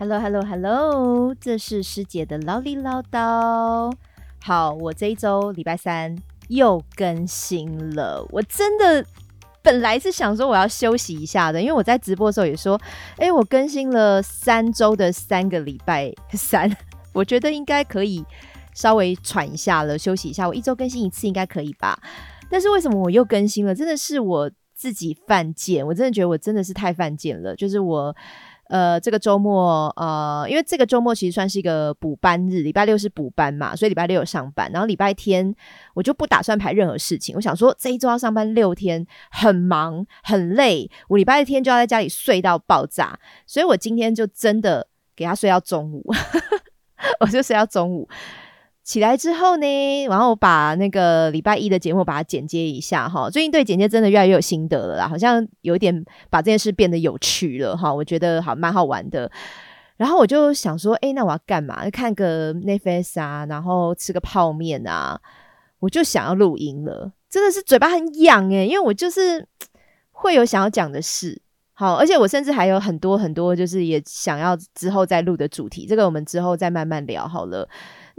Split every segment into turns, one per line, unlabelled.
Hello Hello Hello，这是师姐的唠里唠叨。好，我这一周礼拜三又更新了。我真的本来是想说我要休息一下的，因为我在直播的时候也说，哎，我更新了三周的三个礼拜三，我觉得应该可以稍微喘一下了，休息一下。我一周更新一次应该可以吧？但是为什么我又更新了？真的是我自己犯贱，我真的觉得我真的是太犯贱了，就是我。呃，这个周末，呃，因为这个周末其实算是一个补班日，礼拜六是补班嘛，所以礼拜六有上班，然后礼拜天我就不打算排任何事情。我想说这一周要上班六天，很忙很累，我礼拜天就要在家里睡到爆炸，所以我今天就真的给他睡到中午，我就睡到中午。起来之后呢，然后把那个礼拜一的节目把它剪接一下哈。最近对剪接真的越来越有心得了啦，好像有一点把这件事变得有趣了哈。我觉得好蛮好玩的。然后我就想说，哎，那我要干嘛？看个 Netflix 啊，然后吃个泡面啊。我就想要录音了，真的是嘴巴很痒诶，因为我就是会有想要讲的事。好，而且我甚至还有很多很多，就是也想要之后再录的主题。这个我们之后再慢慢聊好了。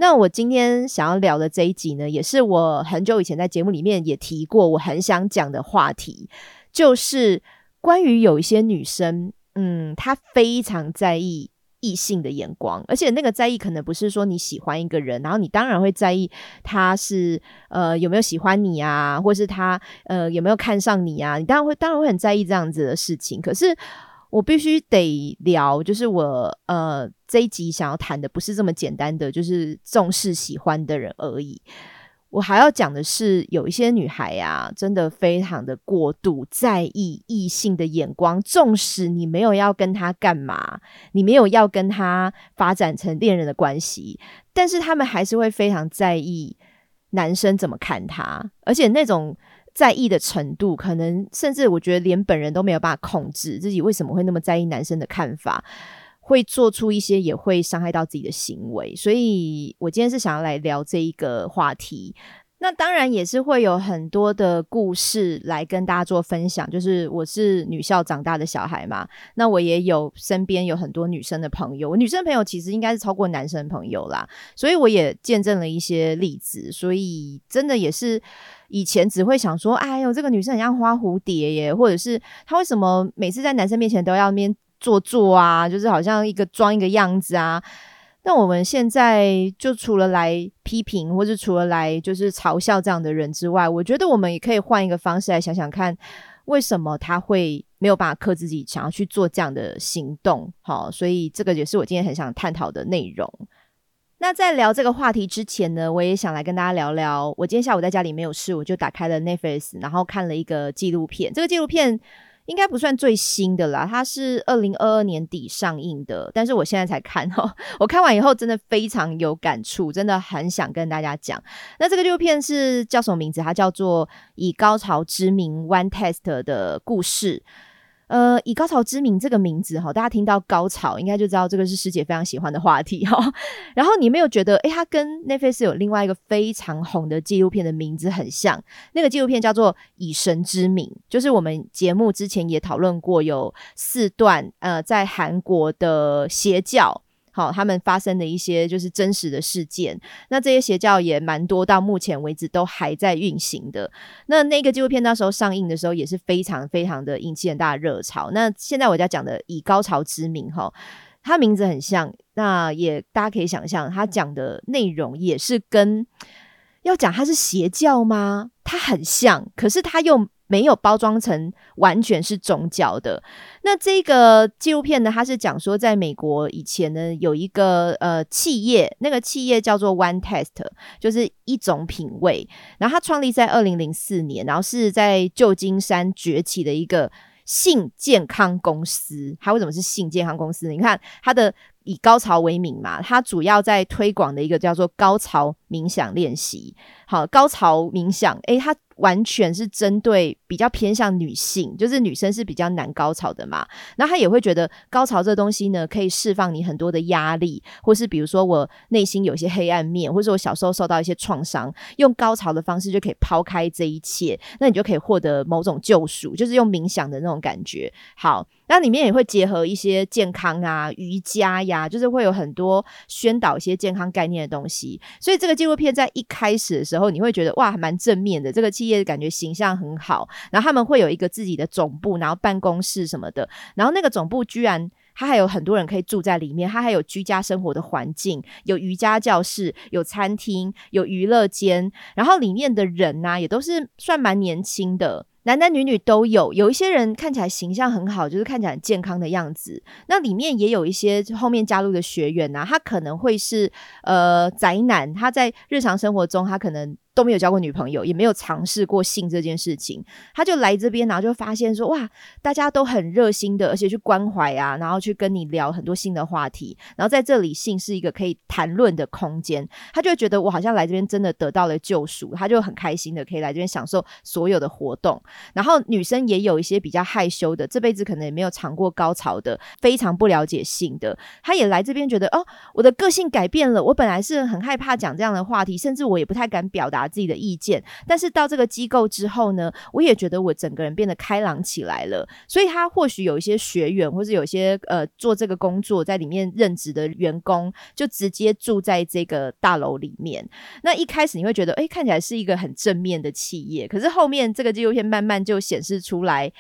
那我今天想要聊的这一集呢，也是我很久以前在节目里面也提过，我很想讲的话题，就是关于有一些女生，嗯，她非常在意异性的眼光，而且那个在意可能不是说你喜欢一个人，然后你当然会在意他是呃有没有喜欢你啊，或是他呃有没有看上你啊，你当然会当然会很在意这样子的事情，可是。我必须得聊，就是我呃这一集想要谈的不是这么简单的，就是重视喜欢的人而已。我还要讲的是，有一些女孩呀，真的非常的过度在意异性的眼光，纵使你没有要跟他干嘛，你没有要跟他发展成恋人的关系，但是他们还是会非常在意男生怎么看他，而且那种。在意的程度，可能甚至我觉得连本人都没有办法控制自己为什么会那么在意男生的看法，会做出一些也会伤害到自己的行为。所以我今天是想要来聊这一个话题。那当然也是会有很多的故事来跟大家做分享。就是我是女校长大的小孩嘛，那我也有身边有很多女生的朋友，女生朋友其实应该是超过男生朋友啦，所以我也见证了一些例子。所以真的也是。以前只会想说，哎呦，这个女生很像花蝴蝶耶，或者是她为什么每次在男生面前都要面做作啊？就是好像一个装一个样子啊。那我们现在就除了来批评，或者除了来就是嘲笑这样的人之外，我觉得我们也可以换一个方式来想想看，为什么他会没有办法克制自己想要去做这样的行动？好，所以这个也是我今天很想探讨的内容。那在聊这个话题之前呢，我也想来跟大家聊聊。我今天下午在家里没有事，我就打开了 Netflix，然后看了一个纪录片。这个纪录片应该不算最新的啦，它是二零二二年底上映的，但是我现在才看哦。我看完以后真的非常有感触，真的很想跟大家讲。那这个纪录片是叫什么名字？它叫做《以高潮之名 One Test》的故事。呃，以高潮之名这个名字哈，大家听到高潮应该就知道这个是师姐非常喜欢的话题哈。然后你没有觉得，诶，它跟 Netflix 有另外一个非常红的纪录片的名字很像？那个纪录片叫做《以神之名》，就是我们节目之前也讨论过，有四段呃，在韩国的邪教。好，他们发生的一些就是真实的事件。那这些邪教也蛮多，到目前为止都还在运行的。那那个纪录片那时候上映的时候也是非常非常的引起很大的热潮。那现在我要讲的以高潮之名，哈，它名字很像，那也大家可以想象，它讲的内容也是跟要讲它是邪教吗？它很像，可是它又。没有包装成完全是宗教的。那这个纪录片呢，它是讲说，在美国以前呢，有一个呃企业，那个企业叫做 One Test，就是一种品味。然后它创立在二零零四年，然后是在旧金山崛起的一个性健康公司。它为什么是性健康公司？你看它的以高潮为名嘛，它主要在推广的一个叫做高潮冥想练习。好，高潮冥想，诶，它。完全是针对比较偏向女性，就是女生是比较难高潮的嘛。那她也会觉得高潮这东西呢，可以释放你很多的压力，或是比如说我内心有些黑暗面，或是我小时候受到一些创伤，用高潮的方式就可以抛开这一切，那你就可以获得某种救赎，就是用冥想的那种感觉。好，那里面也会结合一些健康啊、瑜伽呀，就是会有很多宣导一些健康概念的东西。所以这个纪录片在一开始的时候，你会觉得哇，蛮正面的。这个企业感觉形象很好，然后他们会有一个自己的总部，然后办公室什么的，然后那个总部居然。它还有很多人可以住在里面，它还有居家生活的环境，有瑜伽教室，有餐厅，有娱乐间，然后里面的人呢也都是算蛮年轻的，男男女女都有，有一些人看起来形象很好，就是看起来很健康的样子。那里面也有一些后面加入的学员呐，他可能会是呃宅男，他在日常生活中他可能。都没有交过女朋友，也没有尝试过性这件事情，他就来这边，然后就发现说，哇，大家都很热心的，而且去关怀啊，然后去跟你聊很多新的话题，然后在这里性是一个可以谈论的空间，他就觉得我好像来这边真的得到了救赎，他就很开心的可以来这边享受所有的活动。然后女生也有一些比较害羞的，这辈子可能也没有尝过高潮的，非常不了解性的，他也来这边觉得，哦，我的个性改变了，我本来是很害怕讲这样的话题，甚至我也不太敢表达。自己的意见，但是到这个机构之后呢，我也觉得我整个人变得开朗起来了。所以他或许有一些学员，或是有些呃做这个工作在里面任职的员工，就直接住在这个大楼里面。那一开始你会觉得，哎，看起来是一个很正面的企业，可是后面这个纪录片慢慢就显示出来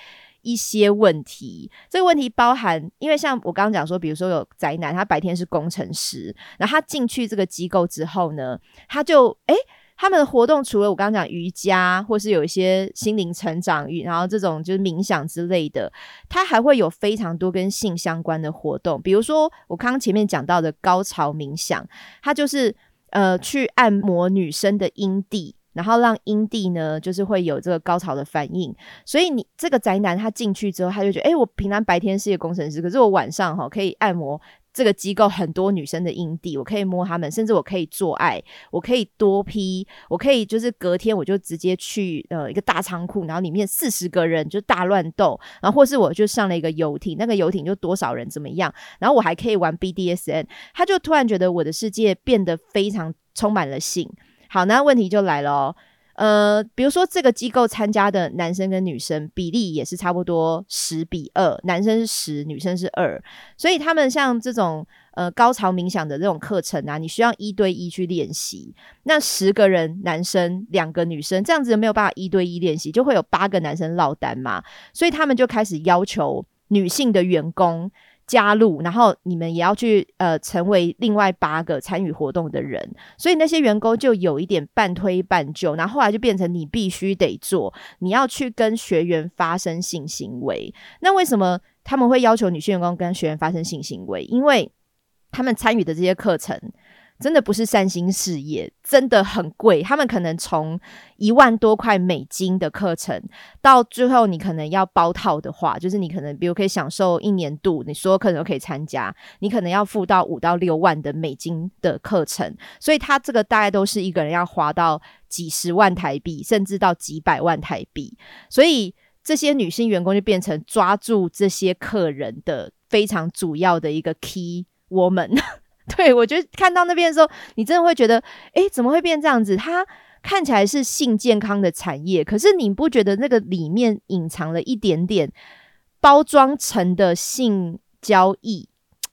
一些问题。这个问题包含，因为像我刚刚讲说，比如说有宅男，他白天是工程师，然后他进去这个机构之后呢，他就哎。他们的活动除了我刚刚讲瑜伽，或是有一些心灵成长与，然后这种就是冥想之类的，它还会有非常多跟性相关的活动。比如说我刚刚前面讲到的高潮冥想，它就是呃去按摩女生的阴蒂，然后让阴蒂呢就是会有这个高潮的反应。所以你这个宅男他进去之后，他就觉得，哎，我平常白天是一个工程师，可是我晚上哈可以按摩。这个机构很多女生的阴蒂，我可以摸她们，甚至我可以做爱，我可以多批，我可以就是隔天我就直接去呃一个大仓库，然后里面四十个人就大乱斗，然后或是我就上了一个游艇，那个游艇就多少人怎么样，然后我还可以玩 BDSN，他就突然觉得我的世界变得非常充满了性。好，那问题就来了哦。呃，比如说这个机构参加的男生跟女生比例也是差不多十比二，男生是十，女生是二，所以他们像这种呃高潮冥想的这种课程啊，你需要一对一去练习。那十个人男生两个女生这样子没有办法一对一练习，就会有八个男生落单嘛，所以他们就开始要求女性的员工。加入，然后你们也要去呃成为另外八个参与活动的人，所以那些员工就有一点半推半就，然后后来就变成你必须得做，你要去跟学员发生性行为。那为什么他们会要求女性员工跟学员发生性行为？因为他们参与的这些课程。真的不是善心事业，真的很贵。他们可能从一万多块美金的课程，到最后你可能要包套的话，就是你可能比如可以享受一年度，你所有课程都可以参加，你可能要付到五到六万的美金的课程。所以他这个大概都是一个人要花到几十万台币，甚至到几百万台币。所以这些女性员工就变成抓住这些客人的非常主要的一个 key woman。对，我觉得看到那边的时候，你真的会觉得，哎，怎么会变这样子？它看起来是性健康的产业，可是你不觉得那个里面隐藏了一点点包装成的性交易，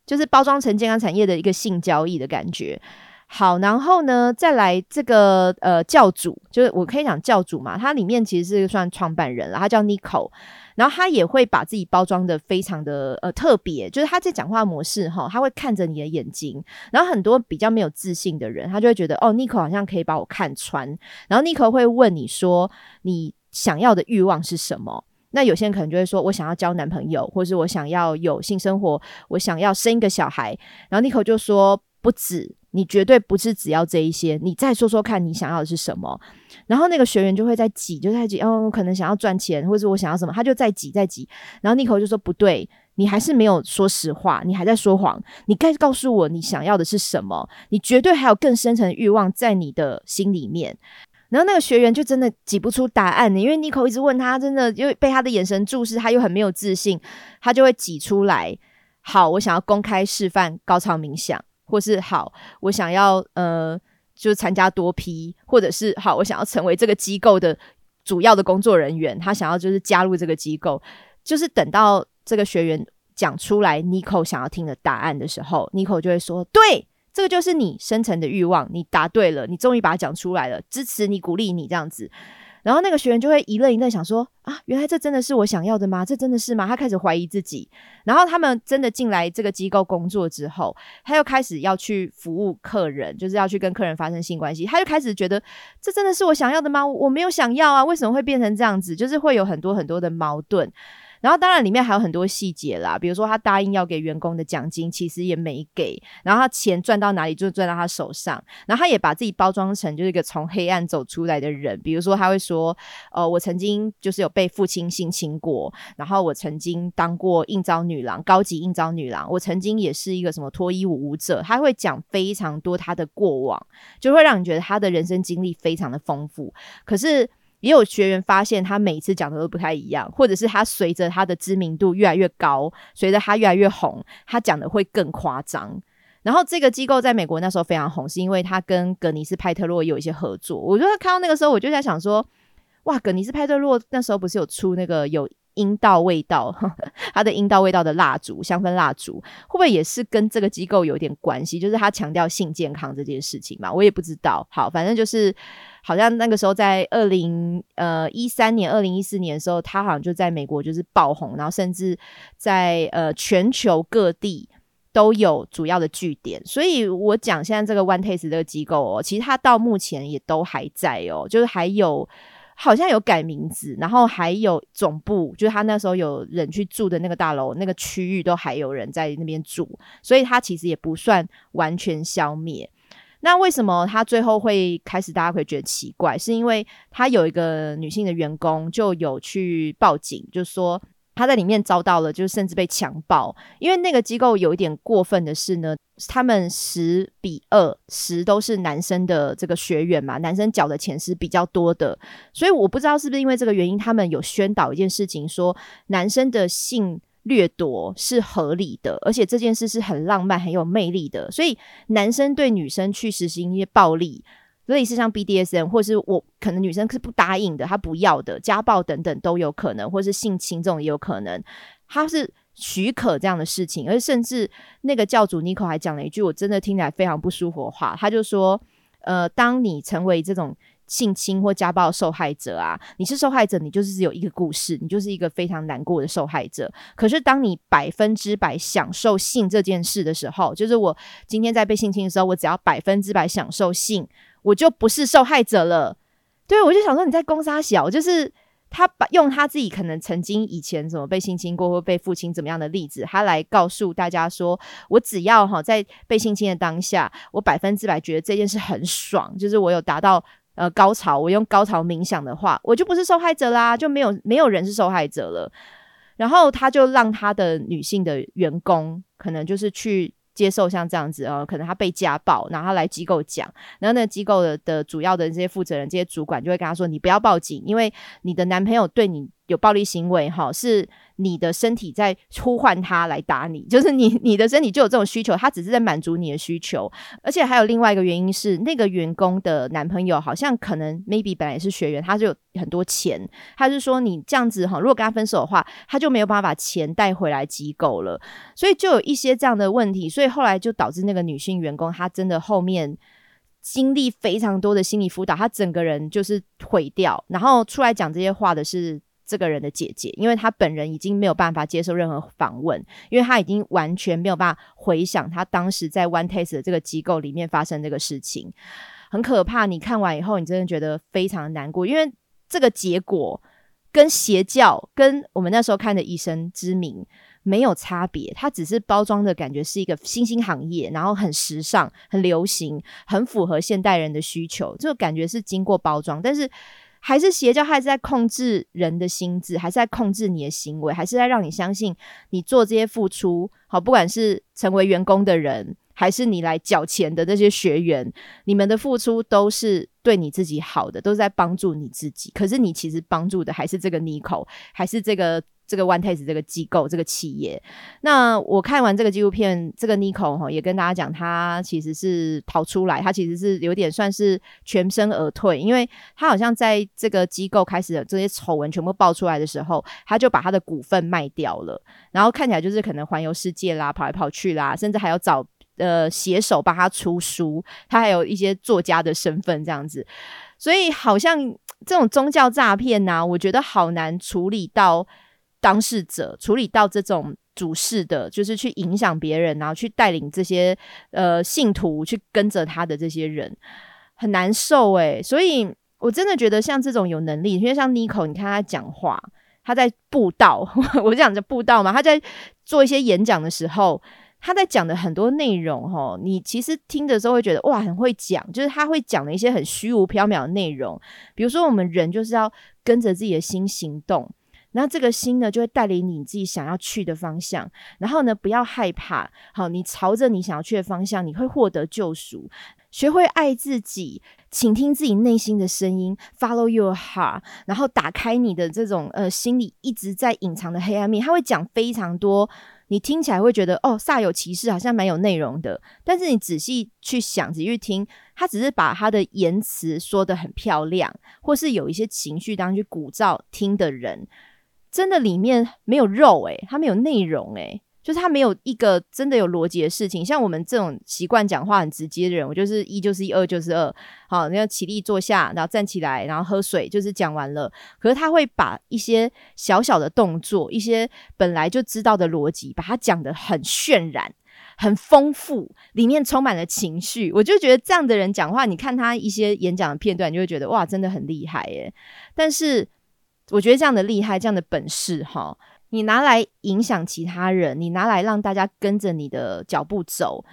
就是包装成健康产业的一个性交易的感觉？好，然后呢，再来这个呃教主，就是我可以讲教主嘛，他里面其实是算创办人了，他叫 Nico。然后他也会把自己包装的非常的呃特别，就是他在讲话模式哈，他会看着你的眼睛。然后很多比较没有自信的人，他就会觉得哦，Nico 好像可以把我看穿。然后 Nico 会问你说，你想要的欲望是什么？那有些人可能就会说，我想要交男朋友，或是我想要有性生活，我想要生一个小孩。然后 Nico 就说，不止。你绝对不是只要这一些，你再说说看你想要的是什么。然后那个学员就会在挤，就在挤，哦，可能想要赚钱，或者我想要什么，他就在挤，在挤。然后 n i c o 就说不对，你还是没有说实话，你还在说谎。你该告诉我你想要的是什么？你绝对还有更深层的欲望在你的心里面。然后那个学员就真的挤不出答案，因为 n i c o 一直问他，真的因为被他的眼神注视，他又很没有自信，他就会挤出来。好，我想要公开示范高潮冥想。或是好，我想要呃，就是参加多批，或者是好，我想要成为这个机构的主要的工作人员，他想要就是加入这个机构，就是等到这个学员讲出来 n i c o 想要听的答案的时候 n i c o 就会说：“对，这个就是你深层的欲望，你答对了，你终于把它讲出来了，支持你，鼓励你这样子。”然后那个学员就会一愣一愣，想说啊，原来这真的是我想要的吗？这真的是吗？他开始怀疑自己。然后他们真的进来这个机构工作之后，他又开始要去服务客人，就是要去跟客人发生性关系。他就开始觉得，这真的是我想要的吗？我没有想要啊，为什么会变成这样子？就是会有很多很多的矛盾。然后当然里面还有很多细节啦，比如说他答应要给员工的奖金其实也没给，然后他钱赚到哪里就赚到他手上，然后他也把自己包装成就是一个从黑暗走出来的人，比如说他会说，呃，我曾经就是有被父亲性侵过，然后我曾经当过应招女郎，高级应招女郎，我曾经也是一个什么脱衣舞舞者，他会讲非常多他的过往，就会让你觉得他的人生经历非常的丰富，可是。也有学员发现，他每次讲的都不太一样，或者是他随着他的知名度越来越高，随着他越来越红，他讲的会更夸张。然后这个机构在美国那时候非常红，是因为他跟格尼斯派特洛有一些合作。我觉得看到那个时候，我就在想说，哇，格尼斯派特洛那时候不是有出那个有。阴道味道，它的阴道味道的蜡烛，香氛蜡烛，会不会也是跟这个机构有点关系？就是他强调性健康这件事情嘛？我也不知道。好，反正就是好像那个时候在二零呃一三年、二零一四年的时候，他好像就在美国就是爆红，然后甚至在呃全球各地都有主要的据点。所以我讲现在这个 One Taste 这个机构哦，其实它到目前也都还在哦，就是还有。好像有改名字，然后还有总部，就是他那时候有人去住的那个大楼，那个区域都还有人在那边住，所以他其实也不算完全消灭。那为什么他最后会开始大家会觉得奇怪？是因为他有一个女性的员工就有去报警，就说。他在里面遭到了，就是甚至被强暴，因为那个机构有一点过分的是呢，他们十比二十都是男生的这个学员嘛，男生缴的钱是比较多的，所以我不知道是不是因为这个原因，他们有宣导一件事情，说男生的性掠夺是合理的，而且这件事是很浪漫、很有魅力的，所以男生对女生去实行一些暴力。类似像 BDSM，或是我可能女生是不答应的，她不要的，家暴等等都有可能，或是性侵这种也有可能，他是许可这样的事情，而甚至那个教主 Nico 还讲了一句我真的听起来非常不舒服的话，他就说，呃，当你成为这种性侵或家暴受害者啊，你是受害者，你就是只有一个故事，你就是一个非常难过的受害者。可是当你百分之百享受性这件事的时候，就是我今天在被性侵的时候，我只要百分之百享受性。我就不是受害者了，对我就想说你在攻杀小，就是他把用他自己可能曾经以前怎么被性侵过或被父亲怎么样的例子，他来告诉大家说，我只要哈在被性侵的当下，我百分之百觉得这件事很爽，就是我有达到呃高潮，我用高潮冥想的话，我就不是受害者啦，就没有没有人是受害者了。然后他就让他的女性的员工可能就是去。接受像这样子呃，可能他被家暴，然后他来机构讲，然后那机构的的主要的这些负责人、这些主管就会跟他说：“你不要报警，因为你的男朋友对你。”有暴力行为，哈，是你的身体在呼唤他来打你，就是你你的身体就有这种需求，他只是在满足你的需求，而且还有另外一个原因是，那个员工的男朋友好像可能 maybe 本来也是学员，他就有很多钱，他是说你这样子哈，如果跟他分手的话，他就没有办法把钱带回来机构了，所以就有一些这样的问题，所以后来就导致那个女性员工她真的后面经历非常多的心理辅导，她整个人就是毁掉，然后出来讲这些话的是。这个人的姐姐，因为她本人已经没有办法接受任何访问，因为她已经完全没有办法回想她当时在 One Taste 的这个机构里面发生这个事情，很可怕。你看完以后，你真的觉得非常难过，因为这个结果跟邪教、跟我们那时候看的《以身之名》没有差别，它只是包装的感觉是一个新兴行业，然后很时尚、很流行、很符合现代人的需求，这个感觉是经过包装，但是。还是邪教，还是在控制人的心智，还是在控制你的行为，还是在让你相信你做这些付出好，不管是成为员工的人，还是你来缴钱的那些学员，你们的付出都是对你自己好的，都是在帮助你自己。可是你其实帮助的还是这个妮蔻，还是这个这个 One Taste 这个机构这个企业。那我看完这个纪录片，这个 n i c o 哈也跟大家讲，他其实是逃出来，他其实是有点算是全身而退，因为他好像在这个机构开始这些丑闻全部爆出来的时候，他就把他的股份卖掉了，然后看起来就是可能环游世界啦，跑来跑去啦，甚至还要找呃写手帮他出书，他还有一些作家的身份这样子，所以好像这种宗教诈骗呐，我觉得好难处理到。当事者处理到这种主事的，就是去影响别人，然后去带领这些呃信徒去跟着他的这些人，很难受诶。所以我真的觉得像这种有能力，因为像 n i c o 你看他讲话，他在布道，我讲着布道嘛，他在做一些演讲的时候，他在讲的很多内容，哈，你其实听的时候会觉得哇，很会讲，就是他会讲的一些很虚无缥缈的内容，比如说我们人就是要跟着自己的心行动。那这个心呢，就会带领你自己想要去的方向。然后呢，不要害怕，好，你朝着你想要去的方向，你会获得救赎。学会爱自己，倾听自己内心的声音，Follow your heart，然后打开你的这种呃心里一直在隐藏的黑暗面。他会讲非常多，你听起来会觉得哦煞有其事，好像蛮有内容的。但是你仔细去想，仔细去听，他只是把他的言辞说的很漂亮，或是有一些情绪当去鼓噪听的人。真的里面没有肉诶，它没有内容诶，就是它没有一个真的有逻辑的事情。像我们这种习惯讲话很直接的人，我就是一就是一，二就是二。好，你要起立坐下，然后站起来，然后喝水，就是讲完了。可是他会把一些小小的动作，一些本来就知道的逻辑，把它讲的很渲染、很丰富，里面充满了情绪。我就觉得这样的人讲话，你看他一些演讲的片段，你就会觉得哇，真的很厉害耶。但是。我觉得这样的厉害，这样的本事，哈，你拿来影响其他人，你拿来让大家跟着你的脚步走，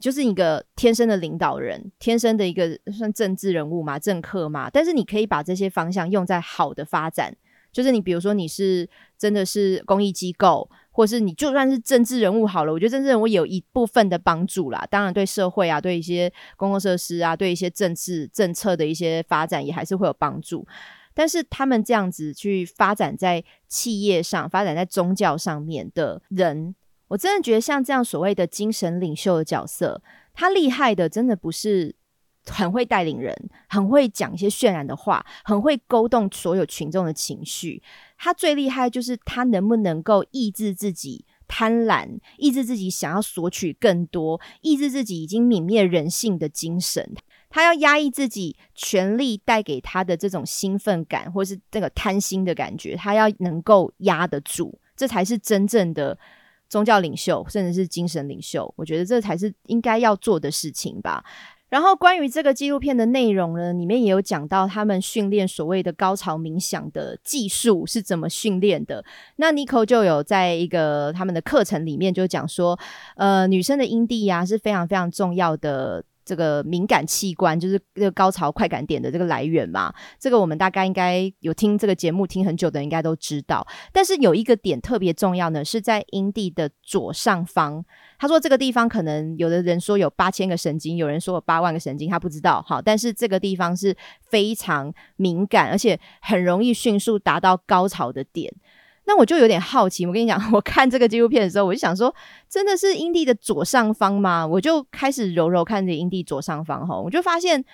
就是一个天生的领导人，天生的一个算政治人物嘛，政客嘛。但是你可以把这些方向用在好的发展，就是你比如说你是真的是公益机构，或是你就算是政治人物好了，我觉得政治人物有一部分的帮助啦。当然对社会啊，对一些公共设施啊，对一些政治政策的一些发展也还是会有帮助。但是他们这样子去发展在企业上、发展在宗教上面的人，我真的觉得像这样所谓的精神领袖的角色，他厉害的真的不是很会带领人，很会讲一些渲染的话，很会勾动所有群众的情绪。他最厉害就是他能不能够抑制自己贪婪，抑制自己想要索取更多，抑制自己已经泯灭人性的精神。他要压抑自己权力带给他的这种兴奋感，或是这个贪心的感觉，他要能够压得住，这才是真正的宗教领袖，甚至是精神领袖。我觉得这才是应该要做的事情吧。然后关于这个纪录片的内容呢，里面也有讲到他们训练所谓的高潮冥想的技术是怎么训练的。那 Nico 就有在一个他们的课程里面就讲说，呃，女生的阴蒂呀是非常非常重要的。这个敏感器官就是这个高潮快感点的这个来源嘛？这个我们大概应该有听这个节目听很久的，应该都知道。但是有一个点特别重要呢，是在阴蒂的左上方。他说这个地方可能有的人说有八千个神经，有人说有八万个神经，他不知道。好，但是这个地方是非常敏感，而且很容易迅速达到高潮的点。那我就有点好奇，我跟你讲，我看这个纪录片的时候，我就想说，真的是阴蒂的左上方吗？我就开始揉揉看着阴蒂左上方，哈，我就发现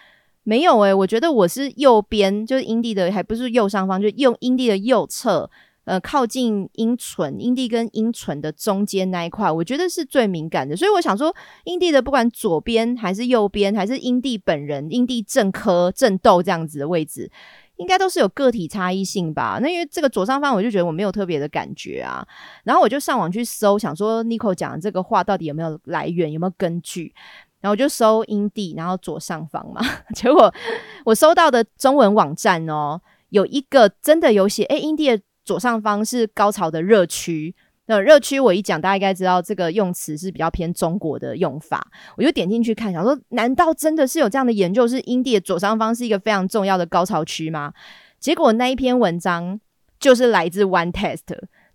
没有诶，我觉得我是右边，就是阴蒂的，还不是右上方，就用阴蒂的右侧，呃，靠近阴唇，阴蒂跟阴唇的中间那一块，我觉得是最敏感的。所以我想说，阴蒂的不管左边还是右边，还是阴蒂本人，阴蒂正科正斗这样子的位置。应该都是有个体差异性吧？那因为这个左上方，我就觉得我没有特别的感觉啊。然后我就上网去搜，想说 n i c o 讲的这个话到底有没有来源，有没有根据？然后我就搜阴蒂，然后左上方嘛。结果我搜到的中文网站哦，有一个真的有写，哎，阴蒂的左上方是高潮的热区。那热区我一讲，大家应该知道这个用词是比较偏中国的用法。我就点进去看，想说，难道真的是有这样的研究，是阴蒂的左上方是一个非常重要的高潮区吗？结果那一篇文章就是来自 One Test。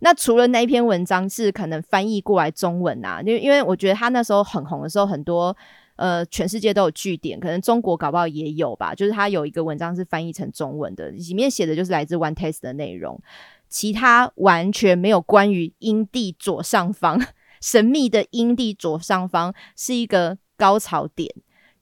那除了那一篇文章是可能翻译过来中文啊，因为因为我觉得他那时候很红的时候，很多呃全世界都有据点，可能中国搞不好也有吧。就是他有一个文章是翻译成中文的，里面写的就是来自 One Test 的内容。其他完全没有关于阴蒂左上方 神秘的阴蒂左上方是一个高潮点。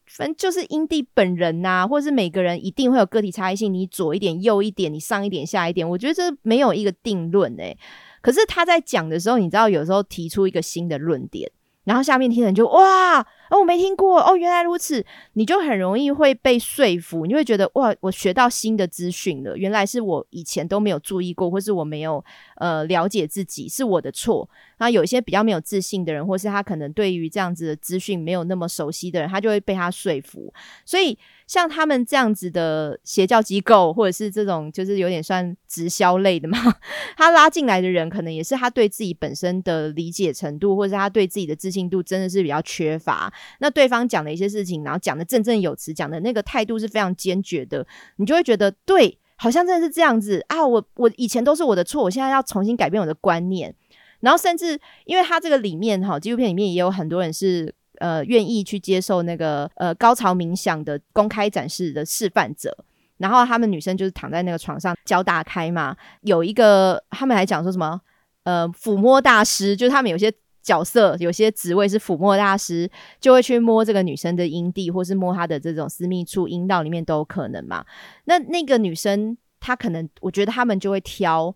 反正就是阴蒂本人呐，或者是每个人一定会有个体差异性，你左一点、右一点，你上一点、下一点，我觉得这没有一个定论诶。可是他在讲的时候，你知道有时候提出一个新的论点。然后下面听人就哇哦，我没听过哦，原来如此，你就很容易会被说服，你会觉得哇，我学到新的资讯了，原来是我以前都没有注意过，或是我没有呃了解自己是我的错。那有一些比较没有自信的人，或是他可能对于这样子的资讯没有那么熟悉的人，他就会被他说服，所以。像他们这样子的邪教机构，或者是这种就是有点算直销类的嘛，他拉进来的人，可能也是他对自己本身的理解程度，或者是他对自己的自信度真的是比较缺乏。那对方讲的一些事情，然后讲的振振有词，讲的那个态度是非常坚决的，你就会觉得对，好像真的是这样子啊！我我以前都是我的错，我现在要重新改变我的观念。然后甚至因为他这个里面哈，纪录片里面也有很多人是。呃，愿意去接受那个呃高潮冥想的公开展示的示范者，然后他们女生就是躺在那个床上，脚打开嘛，有一个他们还讲说什么呃抚摸大师，就是他们有些角色有些职位是抚摸大师，就会去摸这个女生的阴蒂，或是摸她的这种私密处、阴道里面都有可能嘛。那那个女生她可能，我觉得他们就会挑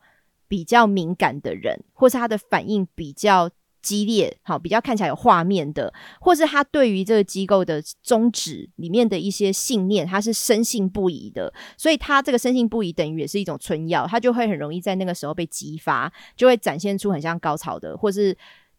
比较敏感的人，或是她的反应比较。激烈，好，比较看起来有画面的，或是她对于这个机构的宗旨里面的一些信念，她是深信不疑的，所以她这个深信不疑等于也是一种春药，她就会很容易在那个时候被激发，就会展现出很像高潮的，或是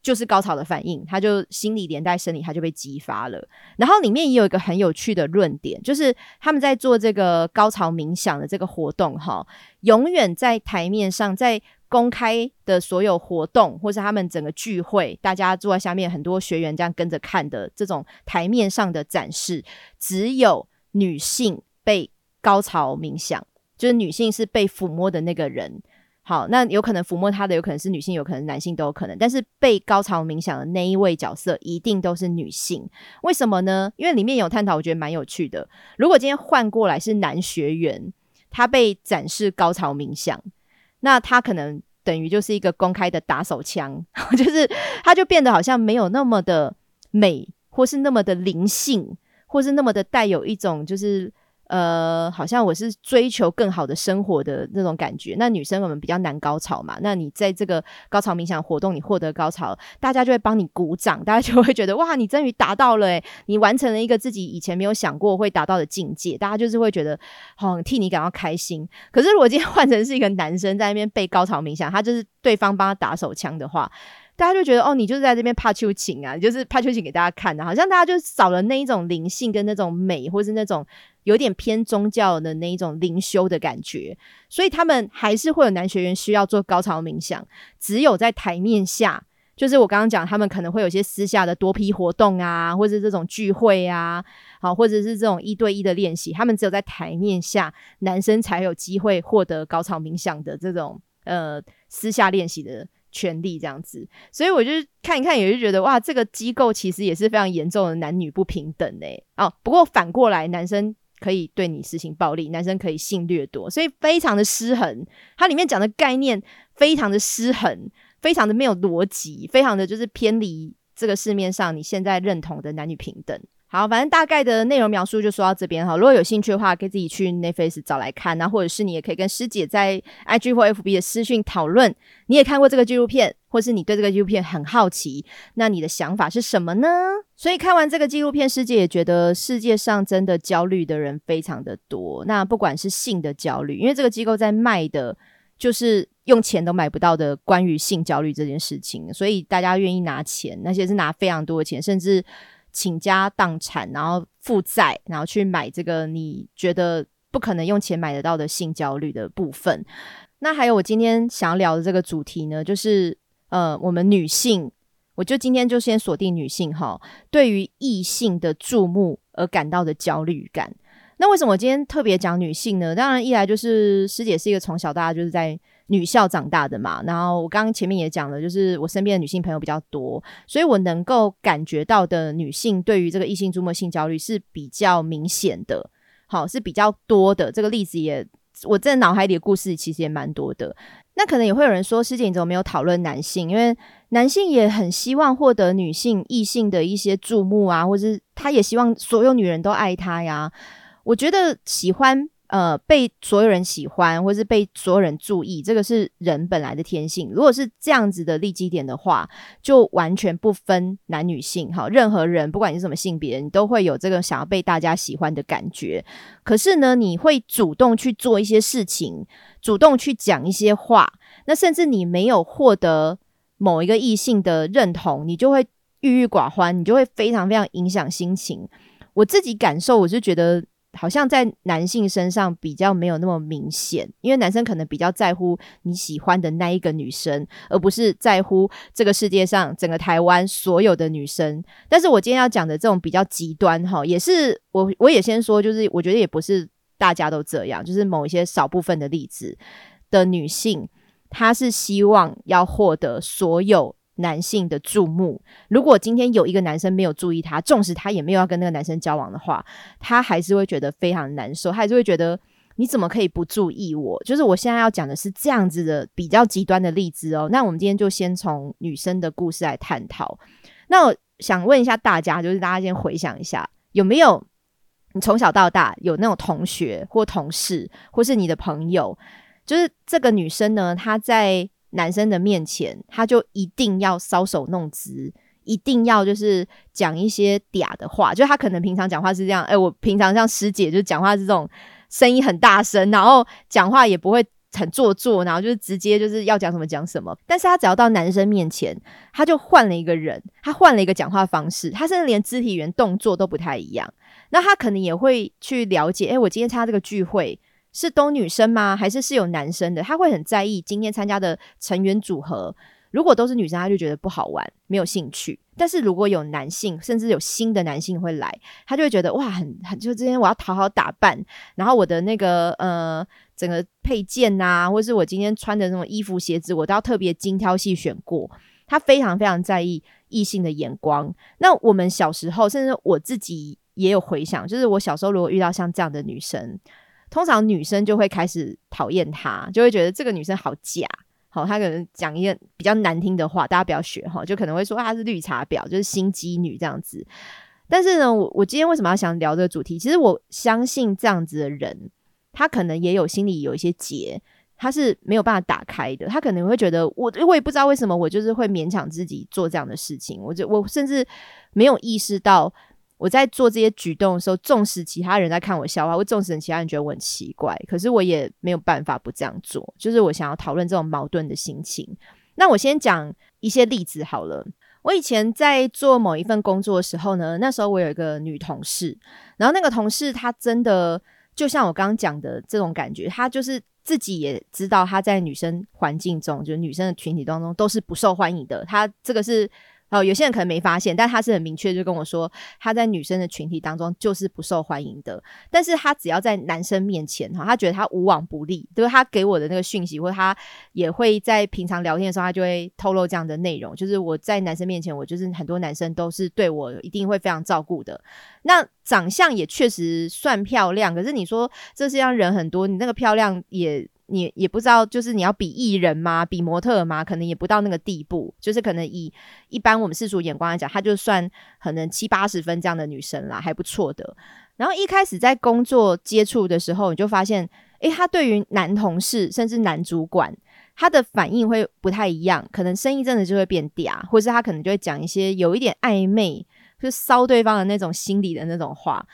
就是高潮的反应，他就心理连带生理，他就被激发了。然后里面也有一个很有趣的论点，就是他们在做这个高潮冥想的这个活动，哈，永远在台面上在。公开的所有活动，或是他们整个聚会，大家坐在下面，很多学员这样跟着看的这种台面上的展示，只有女性被高潮冥想，就是女性是被抚摸的那个人。好，那有可能抚摸她的有可能是女性，有可能男性都有可能，但是被高潮冥想的那一位角色一定都是女性。为什么呢？因为里面有探讨，我觉得蛮有趣的。如果今天换过来是男学员，他被展示高潮冥想。那他可能等于就是一个公开的打手枪，就是他就变得好像没有那么的美，或是那么的灵性，或是那么的带有一种就是。呃，好像我是追求更好的生活的那种感觉。那女生我们比较难高潮嘛，那你在这个高潮冥想活动，你获得高潮，大家就会帮你鼓掌，大家就会觉得哇，你终于达到了，诶，你完成了一个自己以前没有想过会达到的境界，大家就是会觉得好替你感到开心。可是如果今天换成是一个男生在那边被高潮冥想，他就是对方帮他打手枪的话。大家就觉得哦，你就是在这边怕秋情啊，就是怕秋情给大家看的，好像大家就少了那一种灵性跟那种美，或是那种有点偏宗教的那一种灵修的感觉。所以他们还是会有男学员需要做高潮冥想，只有在台面下，就是我刚刚讲，他们可能会有些私下的多批活动啊，或者是这种聚会啊，好，或者是这种一对一的练习，他们只有在台面下，男生才有机会获得高潮冥想的这种呃私下练习的。权利这样子，所以我就看一看，也就觉得哇，这个机构其实也是非常严重的男女不平等嘞。哦，不过反过来，男生可以对你实行暴力，男生可以性掠夺，所以非常的失衡。它里面讲的概念非常的失衡，非常的没有逻辑，非常的就是偏离这个市面上你现在认同的男女平等。好，反正大概的内容描述就说到这边哈。如果有兴趣的话，可以自己去 Netflix 找来看那或者是你也可以跟师姐在 IG 或 FB 的私讯讨论。你也看过这个纪录片，或是你对这个纪录片很好奇，那你的想法是什么呢？所以看完这个纪录片，师姐也觉得世界上真的焦虑的人非常的多。那不管是性的焦虑，因为这个机构在卖的就是用钱都买不到的关于性焦虑这件事情，所以大家愿意拿钱，那些是拿非常多的钱，甚至。倾家荡产，然后负债，然后去买这个你觉得不可能用钱买得到的性焦虑的部分。那还有我今天想要聊的这个主题呢，就是呃，我们女性，我就今天就先锁定女性哈，对于异性的注目而感到的焦虑感。那为什么我今天特别讲女性呢？当然，一来就是师姐是一个从小大家就是在。女校长大的嘛，然后我刚刚前面也讲了，就是我身边的女性朋友比较多，所以我能够感觉到的女性对于这个异性注目性焦虑是比较明显的，好是比较多的。这个例子也我在脑海里的故事其实也蛮多的。那可能也会有人说，师姐你怎么没有讨论男性？因为男性也很希望获得女性异性的一些注目啊，或是他也希望所有女人都爱他呀。我觉得喜欢。呃，被所有人喜欢，或是被所有人注意，这个是人本来的天性。如果是这样子的利基点的话，就完全不分男女性，哈，任何人，不管你是什么性别，你都会有这个想要被大家喜欢的感觉。可是呢，你会主动去做一些事情，主动去讲一些话，那甚至你没有获得某一个异性的认同，你就会郁郁寡欢，你就会非常非常影响心情。我自己感受，我是觉得。好像在男性身上比较没有那么明显，因为男生可能比较在乎你喜欢的那一个女生，而不是在乎这个世界上整个台湾所有的女生。但是我今天要讲的这种比较极端哈，也是我我也先说，就是我觉得也不是大家都这样，就是某一些少部分的例子的女性，她是希望要获得所有。男性的注目，如果今天有一个男生没有注意他，纵使他也没有要跟那个男生交往的话，他还是会觉得非常难受，他还是会觉得你怎么可以不注意我？就是我现在要讲的是这样子的比较极端的例子哦。那我们今天就先从女生的故事来探讨。那我想问一下大家，就是大家先回想一下，有没有你从小到大有那种同学或同事，或是你的朋友，就是这个女生呢，她在。男生的面前，他就一定要搔首弄姿，一定要就是讲一些嗲的话。就他可能平常讲话是这样，哎，我平常像师姐就讲话是这种声音很大声，然后讲话也不会很做作，然后就是直接就是要讲什么讲什么。但是他只要到男生面前，他就换了一个人，他换了一个讲话方式，他甚至连肢体语言动作都不太一样。那他可能也会去了解，哎，我今天参加这个聚会。是都女生吗？还是是有男生的？他会很在意今天参加的成员组合。如果都是女生，他就觉得不好玩，没有兴趣。但是如果有男性，甚至有新的男性会来，他就会觉得哇，很很就今天我要讨好打扮，然后我的那个呃整个配件呐，或是我今天穿的那种衣服鞋子，我都要特别精挑细选过。他非常非常在意异性的眼光。那我们小时候，甚至我自己也有回想，就是我小时候如果遇到像这样的女生。通常女生就会开始讨厌他，就会觉得这个女生好假。好，她可能讲一些比较难听的话，大家不要学哈，就可能会说她是绿茶婊，就是心机女这样子。但是呢，我我今天为什么要想聊这个主题？其实我相信这样子的人，他可能也有心里有一些结，他是没有办法打开的。他可能会觉得我我也不知道为什么，我就是会勉强自己做这样的事情。我就我甚至没有意识到。我在做这些举动的时候，纵使其他人在看我笑话，或纵使其他人觉得我很奇怪，可是我也没有办法不这样做。就是我想要讨论这种矛盾的心情。那我先讲一些例子好了。我以前在做某一份工作的时候呢，那时候我有一个女同事，然后那个同事她真的就像我刚刚讲的这种感觉，她就是自己也知道她在女生环境中，就是女生的群体当中都是不受欢迎的。她这个是。哦，有些人可能没发现，但他是很明确就跟我说，他在女生的群体当中就是不受欢迎的。但是他只要在男生面前哈，他觉得他无往不利，就是他给我的那个讯息，或者他也会在平常聊天的时候，他就会透露这样的内容，就是我在男生面前，我就是很多男生都是对我一定会非常照顾的。那长相也确实算漂亮，可是你说这世界上人很多，你那个漂亮也。你也不知道，就是你要比艺人吗？比模特吗？可能也不到那个地步。就是可能以一般我们世俗眼光来讲，她就算可能七八十分这样的女生啦，还不错的。然后一开始在工作接触的时候，你就发现，诶，她对于男同事甚至男主管，他的反应会不太一样。可能声音真的就会变嗲，或是他可能就会讲一些有一点暧昧，就骚对方的那种心理的那种话。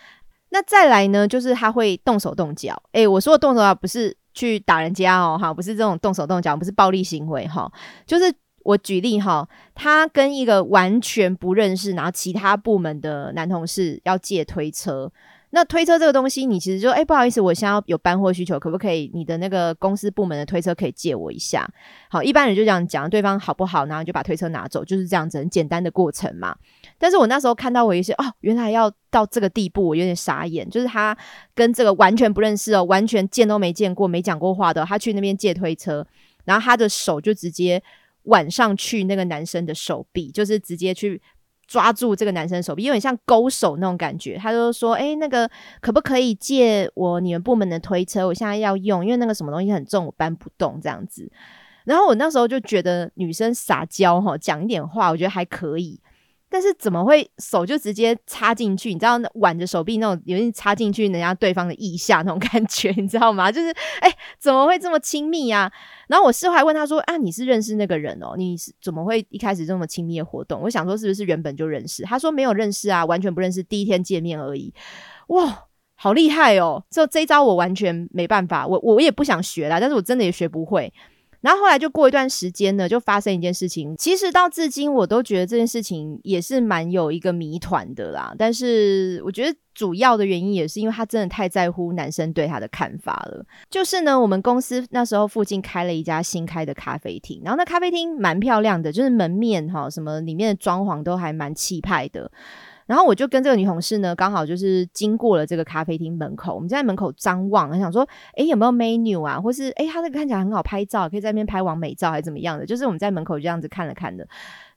那再来呢，就是他会动手动脚。诶，我说的动手啊，不是。去打人家哦，哈，不是这种动手动脚，不是暴力行为哈，就是我举例哈，他跟一个完全不认识，然后其他部门的男同事要借推车。那推车这个东西，你其实就哎，不好意思，我现在有搬货需求，可不可以？你的那个公司部门的推车可以借我一下？好，一般人就这样讲，对方好不好，然后就把推车拿走，就是这样子很简单的过程嘛。但是我那时候看到我一些哦，原来要到这个地步，我有点傻眼，就是他跟这个完全不认识哦，完全见都没见过、没讲过话的，他去那边借推车，然后他的手就直接挽上去那个男生的手臂，就是直接去。抓住这个男生手臂，有点像勾手那种感觉。他就说：“哎，那个可不可以借我你们部门的推车？我现在要用，因为那个什么东西很重，我搬不动这样子。”然后我那时候就觉得女生撒娇哈，讲一点话，我觉得还可以。但是怎么会手就直接插进去？你知道挽着手臂那种，有点插进去人家对方的腋下那种感觉，你知道吗？就是哎，怎么会这么亲密呀？然后我事后还问他说：“啊，你是认识那个人哦？你是怎么会一开始这么亲密的活动？”我想说是不是原本就认识？他说没有认识啊，完全不认识，第一天见面而已。哇，好厉害哦！就这一招我完全没办法，我我也不想学啦，但是我真的也学不会。然后后来就过一段时间呢，就发生一件事情。其实到至今，我都觉得这件事情也是蛮有一个谜团的啦。但是我觉得主要的原因也是因为他真的太在乎男生对他的看法了。就是呢，我们公司那时候附近开了一家新开的咖啡厅，然后那咖啡厅蛮漂亮的，就是门面哈什么里面的装潢都还蛮气派的。然后我就跟这个女同事呢，刚好就是经过了这个咖啡厅门口，我们在门口张望，想说，哎，有没有 menu 啊？或是，哎，他那个看起来很好拍照，可以在那边拍完美照，还是怎么样的？就是我们在门口这样子看了看的。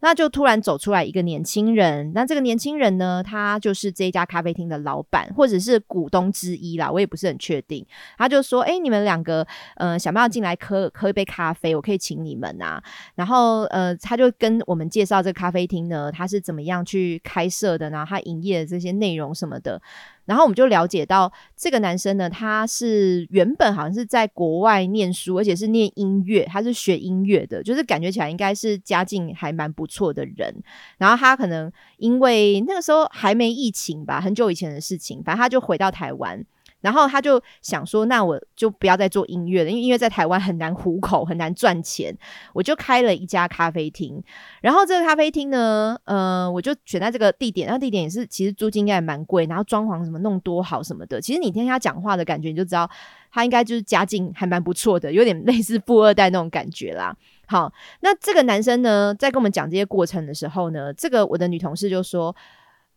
那就突然走出来一个年轻人，那这个年轻人呢，他就是这一家咖啡厅的老板，或者是股东之一啦，我也不是很确定。他就说：“哎，你们两个，呃，想不想进来喝喝一杯咖啡？我可以请你们啊。”然后，呃，他就跟我们介绍这个咖啡厅呢，他是怎么样去开设的呢？他营业的这些内容什么的。然后我们就了解到，这个男生呢，他是原本好像是在国外念书，而且是念音乐，他是学音乐的，就是感觉起来应该是家境还蛮不错的人。然后他可能因为那个时候还没疫情吧，很久以前的事情，反正他就回到台湾。然后他就想说，那我就不要再做音乐了，因为音乐在台湾很难糊口，很难赚钱。我就开了一家咖啡厅。然后这个咖啡厅呢，呃，我就选在这个地点。那地点也是，其实租金应该也蛮贵。然后装潢什么弄多好什么的，其实你听他讲话的感觉，你就知道他应该就是家境还蛮不错的，有点类似富二代那种感觉啦。好，那这个男生呢，在跟我们讲这些过程的时候呢，这个我的女同事就说。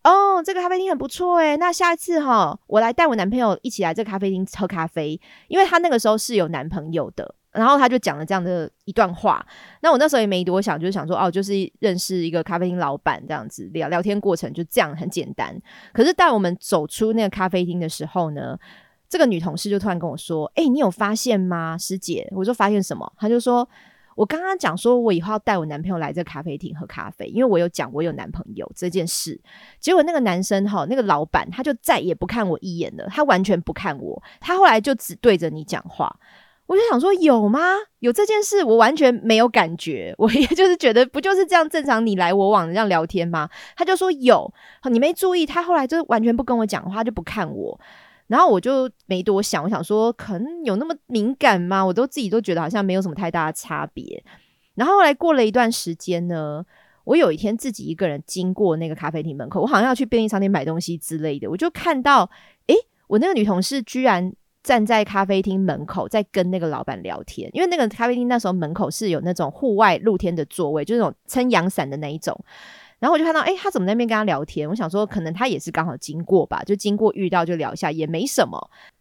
哦，这个咖啡厅很不错诶。那下一次哈，我来带我男朋友一起来这个咖啡厅喝咖啡，因为他那个时候是有男朋友的。然后他就讲了这样的一段话。那我那时候也没多想，就是想说哦，就是认识一个咖啡厅老板这样子聊聊天过程就这样很简单。可是带我们走出那个咖啡厅的时候呢，这个女同事就突然跟我说：“哎，你有发现吗，师姐？”我说：“发现什么？”她就说。我刚刚讲说，我以后要带我男朋友来这咖啡厅喝咖啡，因为我有讲我有男朋友这件事。结果那个男生哈，那个老板他就再也不看我一眼了，他完全不看我，他后来就只对着你讲话。我就想说，有吗？有这件事，我完全没有感觉。我也就是觉得，不就是这样正常你来我往的这样聊天吗？他就说有，你没注意，他后来就完全不跟我讲话，就不看我。然后我就没多想，我想说可能有那么敏感吗？我都自己都觉得好像没有什么太大的差别。然后后来过了一段时间呢，我有一天自己一个人经过那个咖啡厅门口，我好像要去便利商店买东西之类的，我就看到，诶，我那个女同事居然站在咖啡厅门口在跟那个老板聊天，因为那个咖啡厅那时候门口是有那种户外露天的座位，就那种撑阳伞的那一种。然后我就看到，哎，他怎么在那边跟他聊天？我想说，可能他也是刚好经过吧，就经过遇到就聊一下，也没什么。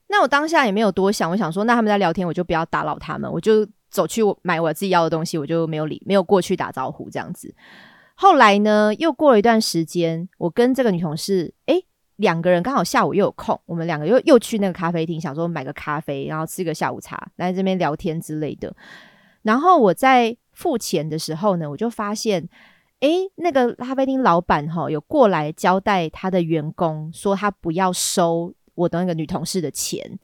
那我当下也没有多想，我想说，那他们在聊天，我就不要打扰他们，我就走去买我自己要的东西，我就没有理，没有过去打招呼这样子。后来呢，又过了一段时间，我跟这个女同事，哎，两个人刚好下午又有空，我们两个又又去那个咖啡厅，想说买个咖啡，然后吃个下午茶，来这边聊天之类的。然后我在付钱的时候呢，我就发现。诶，那个咖啡厅老板哈有过来交代他的员工，说他不要收我的那个女同事的钱，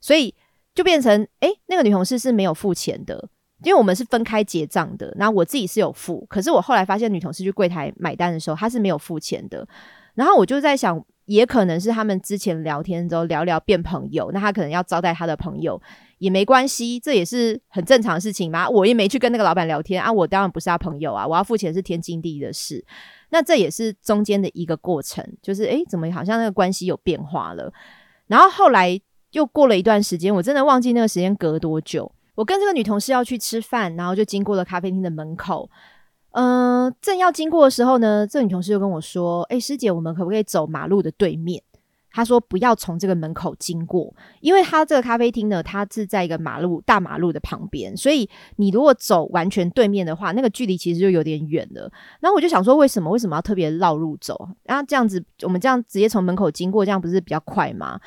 所以就变成诶，那个女同事是没有付钱的，因为我们是分开结账的。那我自己是有付，可是我后来发现女同事去柜台买单的时候，她是没有付钱的。然后我就在想。也可能是他们之前聊天之后聊聊变朋友，那他可能要招待他的朋友也没关系，这也是很正常的事情嘛。我也没去跟那个老板聊天啊，我当然不是他朋友啊，我要付钱是天经地义的事。那这也是中间的一个过程，就是诶，怎么好像那个关系有变化了？然后后来又过了一段时间，我真的忘记那个时间隔多久。我跟这个女同事要去吃饭，然后就经过了咖啡厅的门口。嗯，正要经过的时候呢，这女同事就跟我说：“哎，师姐，我们可不可以走马路的对面？”他说不要从这个门口经过，因为他这个咖啡厅呢，它是在一个马路大马路的旁边，所以你如果走完全对面的话，那个距离其实就有点远了。然后我就想说，为什么为什么要特别绕路走？然后这样子，我们这样直接从门口经过，这样不是比较快吗？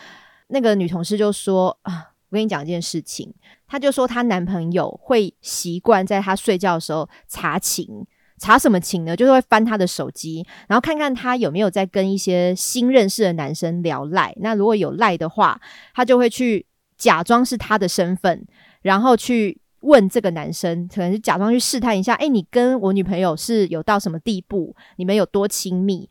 那个女同事就说啊，我跟你讲一件事情，她就说她男朋友会习惯在她睡觉的时候查寝。查什么情呢？就是会翻他的手机，然后看看他有没有在跟一些新认识的男生聊赖。那如果有赖的话，他就会去假装是他的身份，然后去问这个男生，可能是假装去试探一下，哎，你跟我女朋友是有到什么地步？你们有多亲密？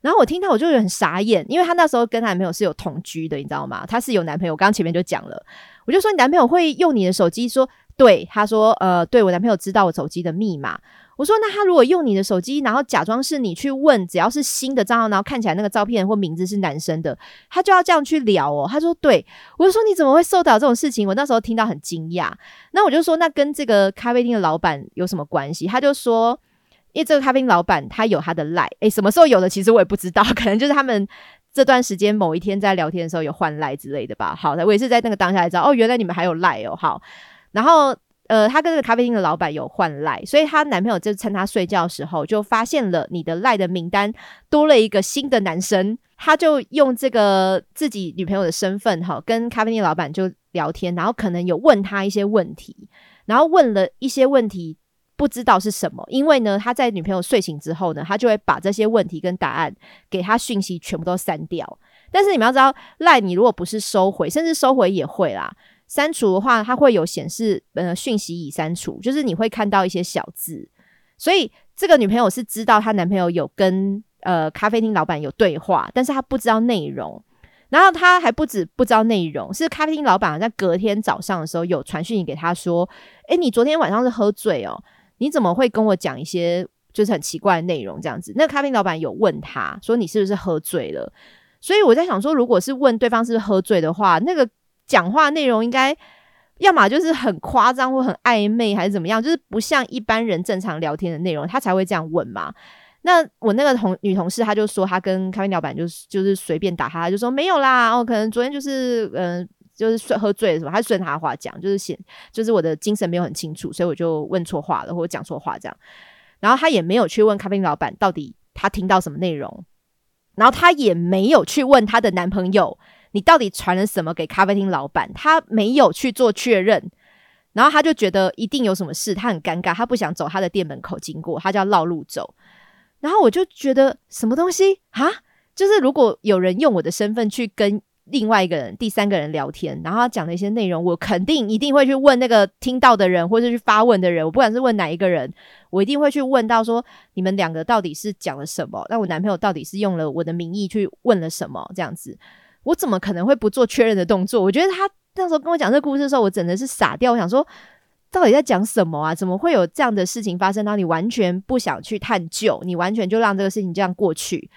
然后我听到我就很傻眼，因为他那时候跟男朋友是有同居的，你知道吗？他是有男朋友，刚刚前面就讲了，我就说你男朋友会用你的手机，说对，他说呃，对我男朋友知道我手机的密码。我说，那他如果用你的手机，然后假装是你去问，只要是新的账号，然后看起来那个照片或名字是男生的，他就要这样去聊哦。他说，对我就说你怎么会受到这种事情？我那时候听到很惊讶。那我就说，那跟这个咖啡厅的老板有什么关系？他就说，因为这个咖啡厅老板他有他的赖，诶，什么时候有的？其实我也不知道，可能就是他们这段时间某一天在聊天的时候有换赖之类的吧。好的，我也是在那个当下才知道，哦，原来你们还有赖哦。好，然后。呃，她跟这个咖啡厅的老板有换赖，所以她男朋友就趁她睡觉的时候，就发现了你的赖的名单多了一个新的男生，他就用这个自己女朋友的身份哈，跟咖啡厅老板就聊天，然后可能有问他一些问题，然后问了一些问题，不知道是什么，因为呢，他在女朋友睡醒之后呢，他就会把这些问题跟答案给他讯息全部都删掉。但是你们要知道，赖你如果不是收回，甚至收回也会啦。删除的话，它会有显示呃讯息已删除，就是你会看到一些小字。所以这个女朋友是知道她男朋友有跟呃咖啡厅老板有对话，但是她不知道内容。然后她还不止不知道内容，是咖啡厅老板在隔天早上的时候有传讯给她说：“诶，你昨天晚上是喝醉哦？你怎么会跟我讲一些就是很奇怪的内容？这样子，那咖啡厅老板有问他说你是不是喝醉了？所以我在想说，如果是问对方是不是喝醉的话，那个。讲话内容应该要么就是很夸张或很暧昧，还是怎么样？就是不像一般人正常聊天的内容，他才会这样问嘛。那我那个同女同事，她就说她跟咖啡老板就是就是随便打他，就说没有啦。哦，可能昨天就是嗯，就是喝醉了什么，她顺他的话讲，就是显就是我的精神没有很清楚，所以我就问错话了，或者讲错话这样。然后他也没有去问咖啡老板到底他听到什么内容，然后他也没有去问他的男朋友。你到底传了什么给咖啡厅老板？他没有去做确认，然后他就觉得一定有什么事，他很尴尬，他不想走他的店门口经过，他就要绕路走。然后我就觉得什么东西啊？就是如果有人用我的身份去跟另外一个人、第三个人聊天，然后他讲的一些内容，我肯定一定会去问那个听到的人，或者去发问的人。我不管是问哪一个人，我一定会去问到说，你们两个到底是讲了什么？那我男朋友到底是用了我的名义去问了什么？这样子。我怎么可能会不做确认的动作？我觉得他那时候跟我讲这个故事的时候，我真的是傻掉。我想说，到底在讲什么啊？怎么会有这样的事情发生？当你完全不想去探究，你完全就让这个事情这样过去。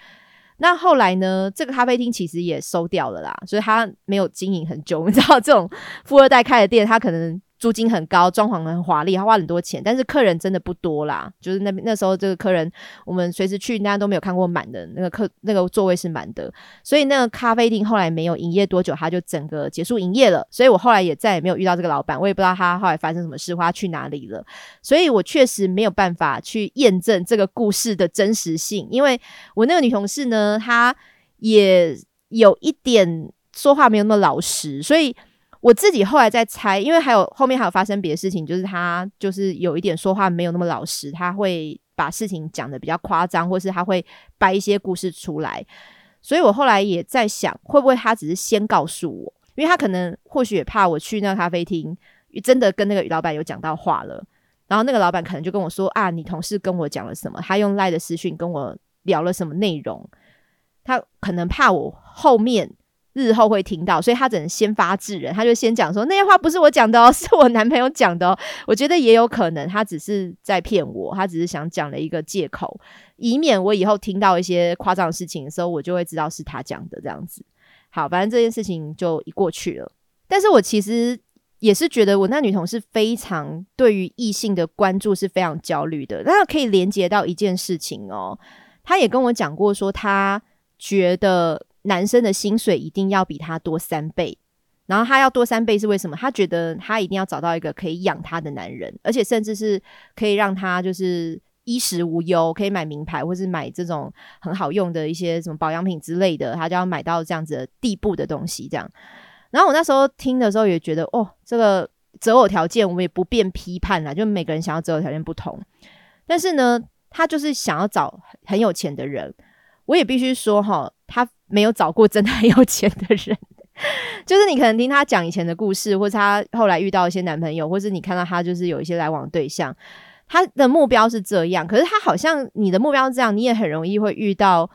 那后来呢？这个咖啡厅其实也收掉了啦，所以他没有经营很久。你知道，这种富二代开的店，他可能。租金很高，装潢很华丽，他花很多钱，但是客人真的不多啦。就是那那时候这个客人，我们随时去，大家都没有看过满的那个客，那个座位是满的。所以那个咖啡厅后来没有营业多久，他就整个结束营业了。所以我后来也再也没有遇到这个老板，我也不知道他后来发生什么事，或他去哪里了。所以我确实没有办法去验证这个故事的真实性，因为我那个女同事呢，她也有一点说话没有那么老实，所以。我自己后来在猜，因为还有后面还有发生别的事情，就是他就是有一点说话没有那么老实，他会把事情讲的比较夸张，或是他会掰一些故事出来。所以我后来也在想，会不会他只是先告诉我，因为他可能或许也怕我去那咖啡厅，真的跟那个老板有讲到话了，然后那个老板可能就跟我说啊，你同事跟我讲了什么，他用赖的私讯跟我聊了什么内容，他可能怕我后面。日后会听到，所以他只能先发制人，他就先讲说那些话不是我讲的哦，是我男朋友讲的哦。我觉得也有可能，他只是在骗我，他只是想讲了一个借口，以免我以后听到一些夸张的事情的时候，我就会知道是他讲的这样子。好，反正这件事情就一过去了。但是我其实也是觉得，我那女同事非常对于异性的关注是非常焦虑的。那可以连接到一件事情哦，她也跟我讲过说，她觉得。男生的薪水一定要比他多三倍。然后他要多三倍是为什么？他觉得他一定要找到一个可以养他的男人，而且甚至是可以让他就是衣食无忧，可以买名牌或是买这种很好用的一些什么保养品之类的，他就要买到这样子的地步的东西。这样，然后我那时候听的时候也觉得，哦，这个择偶条件我们也不便批判啦，就每个人想要择偶条件不同。但是呢，他就是想要找很有钱的人，我也必须说哈，他没有找过真的很有钱的人。就是你可能听他讲以前的故事，或者他后来遇到一些男朋友，或是你看到他就是有一些来往对象，他的目标是这样，可是他好像你的目标是这样，你也很容易会遇到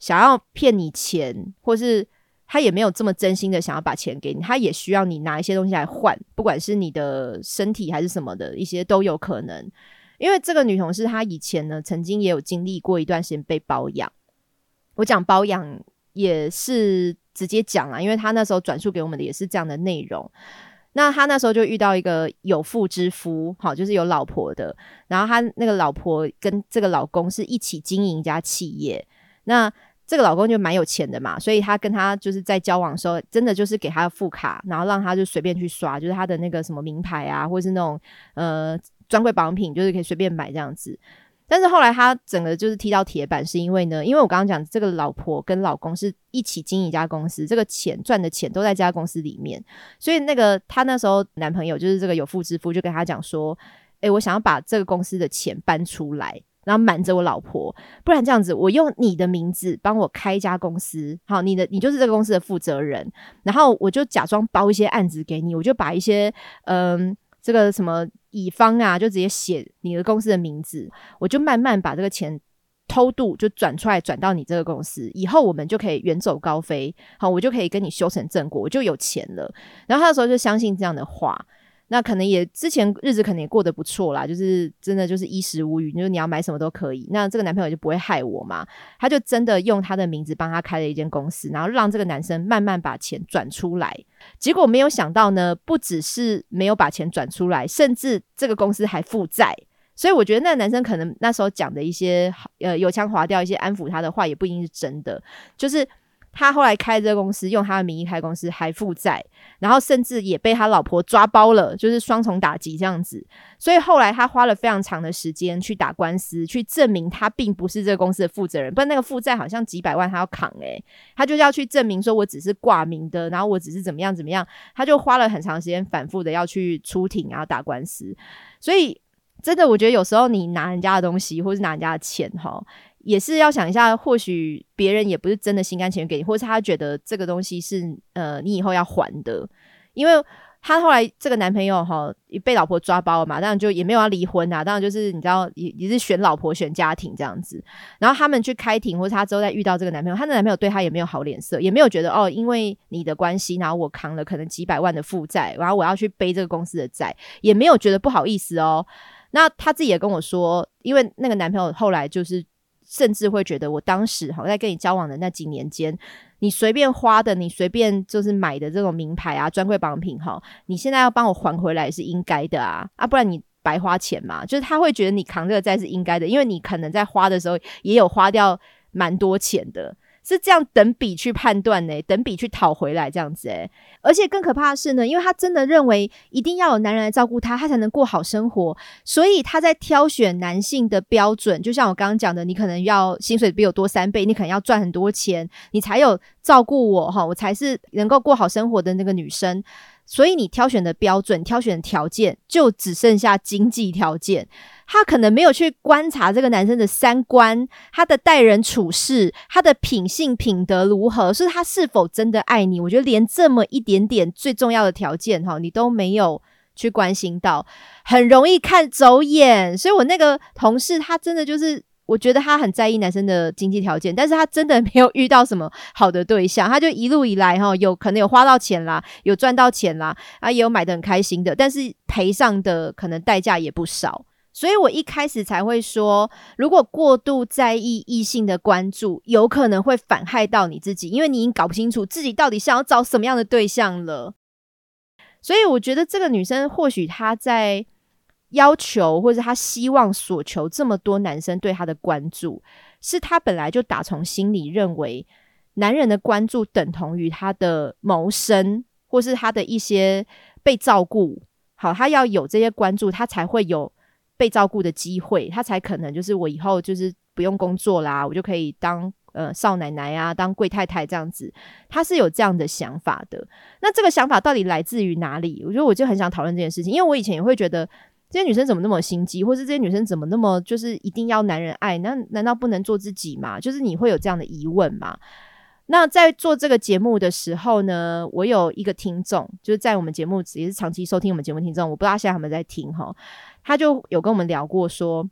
想要骗你钱，或是他也没有这么真心的想要把钱给你，他也需要你拿一些东西来换，不管是你的身体还是什么的一些都有可能。因为这个女同事她以前呢，曾经也有经历过一段时间被包养，我讲包养也是。直接讲了，因为他那时候转述给我们的也是这样的内容。那他那时候就遇到一个有妇之夫，好，就是有老婆的。然后他那个老婆跟这个老公是一起经营一家企业。那这个老公就蛮有钱的嘛，所以他跟他就是在交往的时候，真的就是给他副卡，然后让他就随便去刷，就是他的那个什么名牌啊，或者是那种呃专柜保养品，就是可以随便买这样子。但是后来他整个就是踢到铁板，是因为呢，因为我刚刚讲这个老婆跟老公是一起经营一家公司，这个钱赚的钱都在这家公司里面，所以那个他那时候男朋友就是这个有妇之夫就跟他讲说，诶，我想要把这个公司的钱搬出来，然后瞒着我老婆，不然这样子我用你的名字帮我开一家公司，好，你的你就是这个公司的负责人，然后我就假装包一些案子给你，我就把一些嗯。这个什么乙方啊，就直接写你的公司的名字，我就慢慢把这个钱偷渡，就转出来，转到你这个公司，以后我们就可以远走高飞，好，我就可以跟你修成正果，我就有钱了。然后他的时候就相信这样的话。那可能也之前日子可能也过得不错啦，就是真的就是衣食无虞，就是你要买什么都可以。那这个男朋友就不会害我嘛？他就真的用他的名字帮他开了一间公司，然后让这个男生慢慢把钱转出来。结果没有想到呢，不只是没有把钱转出来，甚至这个公司还负债。所以我觉得那个男生可能那时候讲的一些呃油腔滑调、一些安抚他的话，也不一定是真的，就是。他后来开这个公司，用他的名义开公司，还负债，然后甚至也被他老婆抓包了，就是双重打击这样子。所以后来他花了非常长的时间去打官司，去证明他并不是这个公司的负责人。不然那个负债好像几百万，他要扛诶，他就要去证明说我只是挂名的，然后我只是怎么样怎么样，他就花了很长时间反复的要去出庭然后打官司。所以真的，我觉得有时候你拿人家的东西，或是拿人家的钱，哈。也是要想一下，或许别人也不是真的心甘情愿给你，或是他觉得这个东西是呃你以后要还的，因为他后来这个男朋友哈被老婆抓包了嘛，当然就也没有要离婚啊，当然就是你知道也也是选老婆选家庭这样子，然后他们去开庭，或者他之后再遇到这个男朋友，他的男朋友对他也没有好脸色，也没有觉得哦，因为你的关系，然后我扛了可能几百万的负债，然后我要去背这个公司的债，也没有觉得不好意思哦。那他自己也跟我说，因为那个男朋友后来就是。甚至会觉得，我当时哈在跟你交往的那几年间，你随便花的，你随便就是买的这种名牌啊、专柜榜品哈，你现在要帮我还回来是应该的啊，啊，不然你白花钱嘛。就是他会觉得你扛这个债是应该的，因为你可能在花的时候也有花掉蛮多钱的。是这样等比去判断呢，等比去讨回来这样子诶，而且更可怕的是呢，因为他真的认为一定要有男人来照顾他，他才能过好生活，所以他在挑选男性的标准，就像我刚刚讲的，你可能要薪水比我多三倍，你可能要赚很多钱，你才有照顾我哈，我才是能够过好生活的那个女生。所以你挑选的标准、挑选的条件就只剩下经济条件。他可能没有去观察这个男生的三观、他的待人处事、他的品性品德如何，是他是否真的爱你。我觉得连这么一点点最重要的条件哈，你都没有去关心到，很容易看走眼。所以我那个同事他真的就是。我觉得他很在意男生的经济条件，但是他真的没有遇到什么好的对象，他就一路以来哈，有可能有花到钱啦，有赚到钱啦，啊，也有买的很开心的，但是赔上的可能代价也不少，所以我一开始才会说，如果过度在意异性的关注，有可能会反害到你自己，因为你已经搞不清楚自己到底想要找什么样的对象了。所以我觉得这个女生或许她在。要求或者他希望所求这么多男生对他的关注，是他本来就打从心里认为男人的关注等同于他的谋生，或是他的一些被照顾。好，他要有这些关注，他才会有被照顾的机会，他才可能就是我以后就是不用工作啦，我就可以当呃少奶奶啊，当贵太太这样子。他是有这样的想法的。那这个想法到底来自于哪里？我觉得我就很想讨论这件事情，因为我以前也会觉得这些女生怎么那么心机，或是这些女生怎么那么就是一定要男人爱？那难道不能做自己吗？就是你会有这样的疑问吗？那在做这个节目的时候呢，我有一个听众，就是在我们节目也是长期收听我们节目听众，我不知道现在他们在听哈，他就有跟我们聊过，说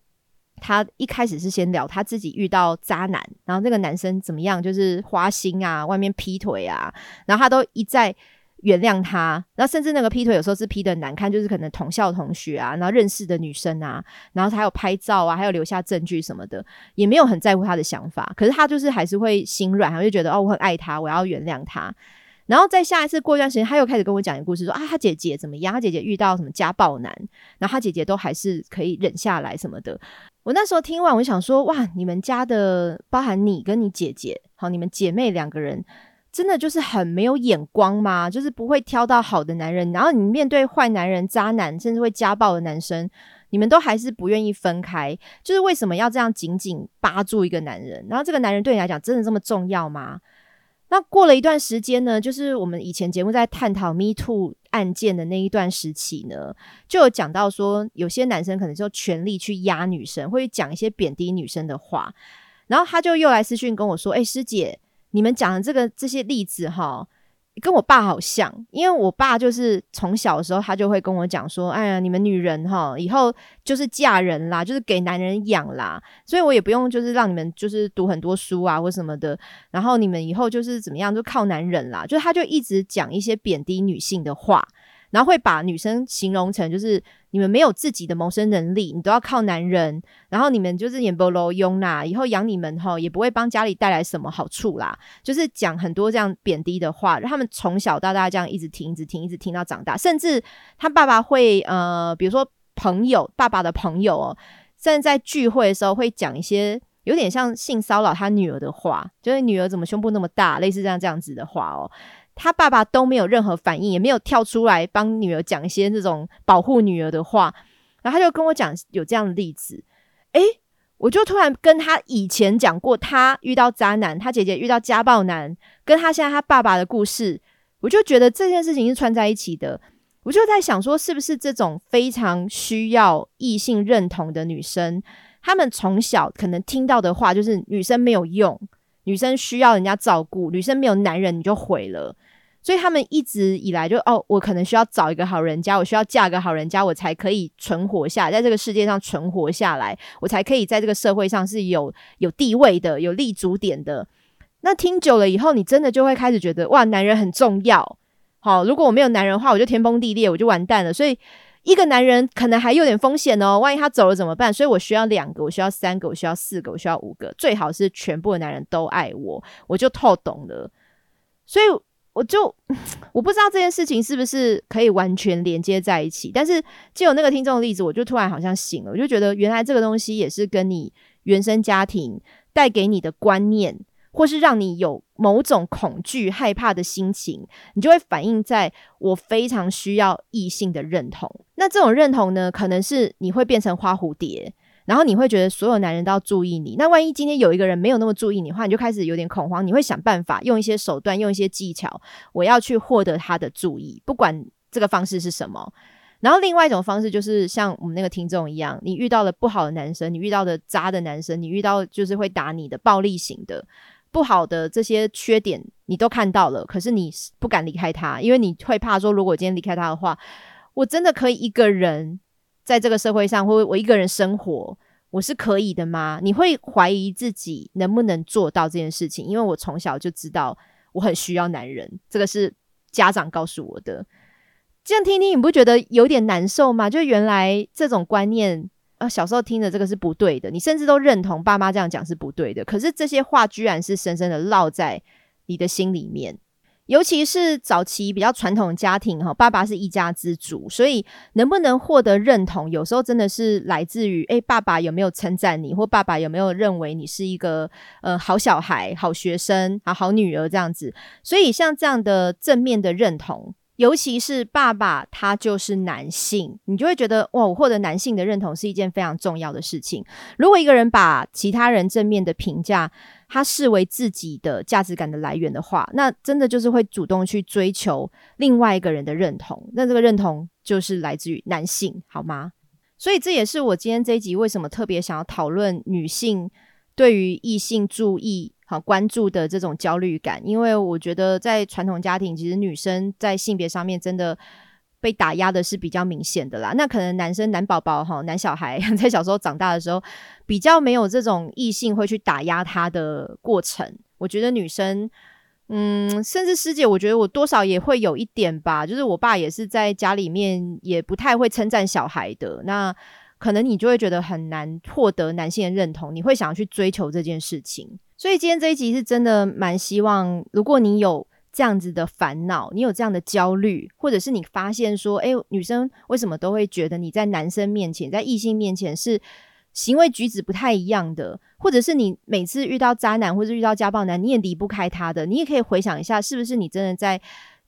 他一开始是先聊他自己遇到渣男，然后这个男生怎么样，就是花心啊，外面劈腿啊，然后他都一再。原谅他，然后甚至那个劈腿有时候是劈的难看，就是可能同校同学啊，然后认识的女生啊，然后还有拍照啊，还有留下证据什么的，也没有很在乎他的想法。可是他就是还是会心软，他就觉得哦，我很爱他，我要原谅他。然后在下一次过一段时间，他又开始跟我讲一个故事，说啊，他姐姐怎么样？他姐姐遇到什么家暴男，然后他姐姐都还是可以忍下来什么的。我那时候听完，我想说，哇，你们家的包含你跟你姐姐，好，你们姐妹两个人。真的就是很没有眼光吗？就是不会挑到好的男人，然后你面对坏男人、渣男，甚至会家暴的男生，你们都还是不愿意分开。就是为什么要这样紧紧扒住一个男人？然后这个男人对你来讲真的这么重要吗？那过了一段时间呢？就是我们以前节目在探讨 Me Too 案件的那一段时期呢，就有讲到说，有些男生可能就全力去压女生，会讲一些贬低女生的话。然后他就又来私讯跟我说：“哎，师姐。”你们讲的这个这些例子哈，跟我爸好像，因为我爸就是从小的时候他就会跟我讲说，哎呀，你们女人哈，以后就是嫁人啦，就是给男人养啦，所以我也不用就是让你们就是读很多书啊或什么的，然后你们以后就是怎么样，就靠男人啦，就他就一直讲一些贬低女性的话。然后会把女生形容成就是你们没有自己的谋生能力，你都要靠男人。然后你们就是眼不露用啦，以后养你们哈也不会帮家里带来什么好处啦。就是讲很多这样贬低的话，让他们从小到大这样一直听，一直听，一直听到长大。甚至他爸爸会呃，比如说朋友，爸爸的朋友哦，甚至在聚会的时候会讲一些有点像性骚扰他女儿的话，就是女儿怎么胸部那么大，类似这样这样子的话哦。他爸爸都没有任何反应，也没有跳出来帮女儿讲一些那种保护女儿的话，然后他就跟我讲有这样的例子，诶，我就突然跟他以前讲过他遇到渣男，他姐姐遇到家暴男，跟他现在他爸爸的故事，我就觉得这件事情是串在一起的。我就在想说，是不是这种非常需要异性认同的女生，她们从小可能听到的话就是女生没有用，女生需要人家照顾，女生没有男人你就毁了。所以他们一直以来就哦，我可能需要找一个好人家，我需要嫁个好人家，我才可以存活下，在这个世界上存活下来，我才可以在这个社会上是有有地位的、有立足点的。那听久了以后，你真的就会开始觉得哇，男人很重要。好，如果我没有男人的话，我就天崩地裂，我就完蛋了。所以一个男人可能还有点风险哦，万一他走了怎么办？所以我需要两个，我需要三个，我需要四个，我需要五个，最好是全部的男人都爱我，我就透懂了。所以。我就我不知道这件事情是不是可以完全连接在一起，但是就有那个听众的例子，我就突然好像醒了，我就觉得原来这个东西也是跟你原生家庭带给你的观念，或是让你有某种恐惧、害怕的心情，你就会反映在我非常需要异性的认同。那这种认同呢，可能是你会变成花蝴蝶。然后你会觉得所有男人都要注意你，那万一今天有一个人没有那么注意你的话，你就开始有点恐慌，你会想办法用一些手段，用一些技巧，我要去获得他的注意，不管这个方式是什么。然后另外一种方式就是像我们那个听众一样，你遇到了不好的男生，你遇到的渣的男生，你遇到就是会打你的暴力型的不好的这些缺点，你都看到了，可是你不敢离开他，因为你会怕说，如果今天离开他的话，我真的可以一个人。在这个社会上，或我一个人生活，我是可以的吗？你会怀疑自己能不能做到这件事情？因为我从小就知道我很需要男人，这个是家长告诉我的。这样听听，你不觉得有点难受吗？就原来这种观念啊，小时候听的这个是不对的，你甚至都认同爸妈这样讲是不对的。可是这些话居然是深深的烙在你的心里面。尤其是早期比较传统的家庭哈，爸爸是一家之主，所以能不能获得认同，有时候真的是来自于诶，爸爸有没有称赞你，或爸爸有没有认为你是一个呃好小孩、好学生啊、好女儿这样子。所以像这样的正面的认同。尤其是爸爸，他就是男性，你就会觉得哇，我获得男性的认同是一件非常重要的事情。如果一个人把其他人正面的评价，他视为自己的价值感的来源的话，那真的就是会主动去追求另外一个人的认同。那这个认同就是来自于男性，好吗？所以这也是我今天这一集为什么特别想要讨论女性对于异性注意。好关注的这种焦虑感，因为我觉得在传统家庭，其实女生在性别上面真的被打压的是比较明显的啦。那可能男生、男宝宝哈、男小孩 在小时候长大的时候，比较没有这种异性会去打压他的过程。我觉得女生，嗯，甚至师姐，我觉得我多少也会有一点吧。就是我爸也是在家里面也不太会称赞小孩的，那可能你就会觉得很难获得男性的认同，你会想要去追求这件事情。所以今天这一集是真的蛮希望，如果你有这样子的烦恼，你有这样的焦虑，或者是你发现说，哎，女生为什么都会觉得你在男生面前，在异性面前是行为举止不太一样的，或者是你每次遇到渣男或者遇到家暴男，你也离不开他的，你也可以回想一下，是不是你真的在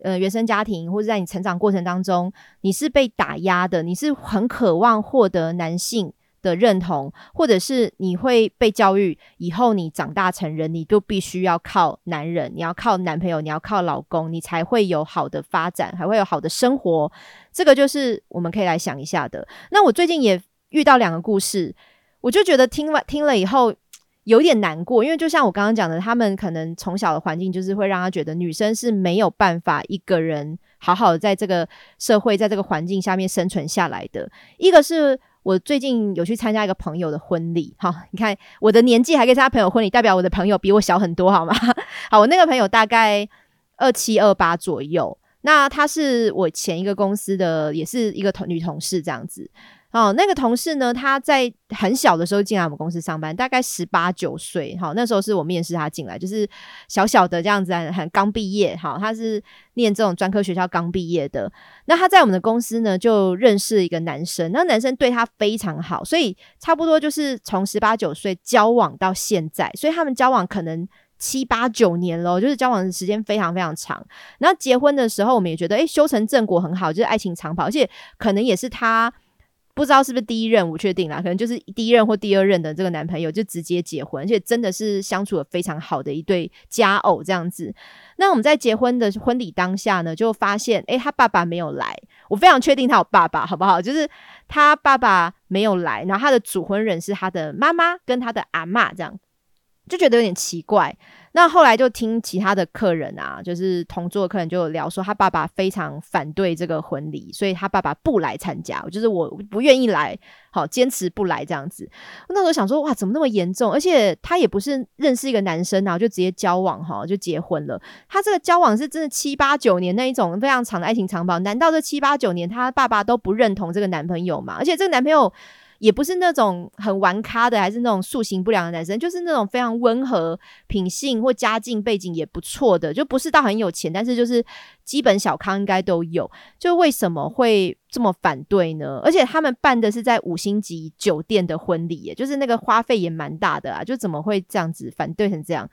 呃原生家庭或者在你成长过程当中，你是被打压的，你是很渴望获得男性。的认同，或者是你会被教育，以后你长大成人，你就必须要靠男人，你要靠男朋友，你要靠老公，你才会有好的发展，还会有好的生活。这个就是我们可以来想一下的。那我最近也遇到两个故事，我就觉得听完听了以后有点难过，因为就像我刚刚讲的，他们可能从小的环境就是会让他觉得女生是没有办法一个人好好的在这个社会，在这个环境下面生存下来的。一个是。我最近有去参加一个朋友的婚礼，哈，你看我的年纪还可以参加朋友婚礼，代表我的朋友比我小很多，好吗？好，我那个朋友大概二七二八左右，那她是我前一个公司的，也是一个同女同事这样子。哦，那个同事呢，他在很小的时候进来我们公司上班，大概十八九岁。好，那时候是我面试他进来，就是小小的这样子，很刚毕业。好，他是念这种专科学校刚毕业的。那他在我们的公司呢，就认识一个男生，那男生对他非常好，所以差不多就是从十八九岁交往到现在，所以他们交往可能七八九年了，就是交往的时间非常非常长。然后结婚的时候，我们也觉得，诶，修成正果很好，就是爱情长跑，而且可能也是他。不知道是不是第一任，我确定啦，可能就是第一任或第二任的这个男朋友就直接结婚，而且真的是相处的非常好的一对佳偶这样子。那我们在结婚的婚礼当下呢，就发现，诶，他爸爸没有来，我非常确定他有爸爸，好不好？就是他爸爸没有来，然后他的主婚人是他的妈妈跟他的阿妈这样。就觉得有点奇怪，那后来就听其他的客人啊，就是同桌的客人就聊说，他爸爸非常反对这个婚礼，所以他爸爸不来参加，就是我不愿意来，好坚持不来这样子。那时候想说，哇，怎么那么严重？而且他也不是认识一个男生啊，就直接交往哈，就结婚了。他这个交往是真的七八九年那一种非常长的爱情长跑，难道这七八九年他爸爸都不认同这个男朋友吗？而且这个男朋友。也不是那种很玩咖的，还是那种塑形不良的男生，就是那种非常温和、品性或家境背景也不错的，就不是到很有钱，但是就是基本小康应该都有。就为什么会这么反对呢？而且他们办的是在五星级酒店的婚礼，也就是那个花费也蛮大的啊，就怎么会这样子反对成这样？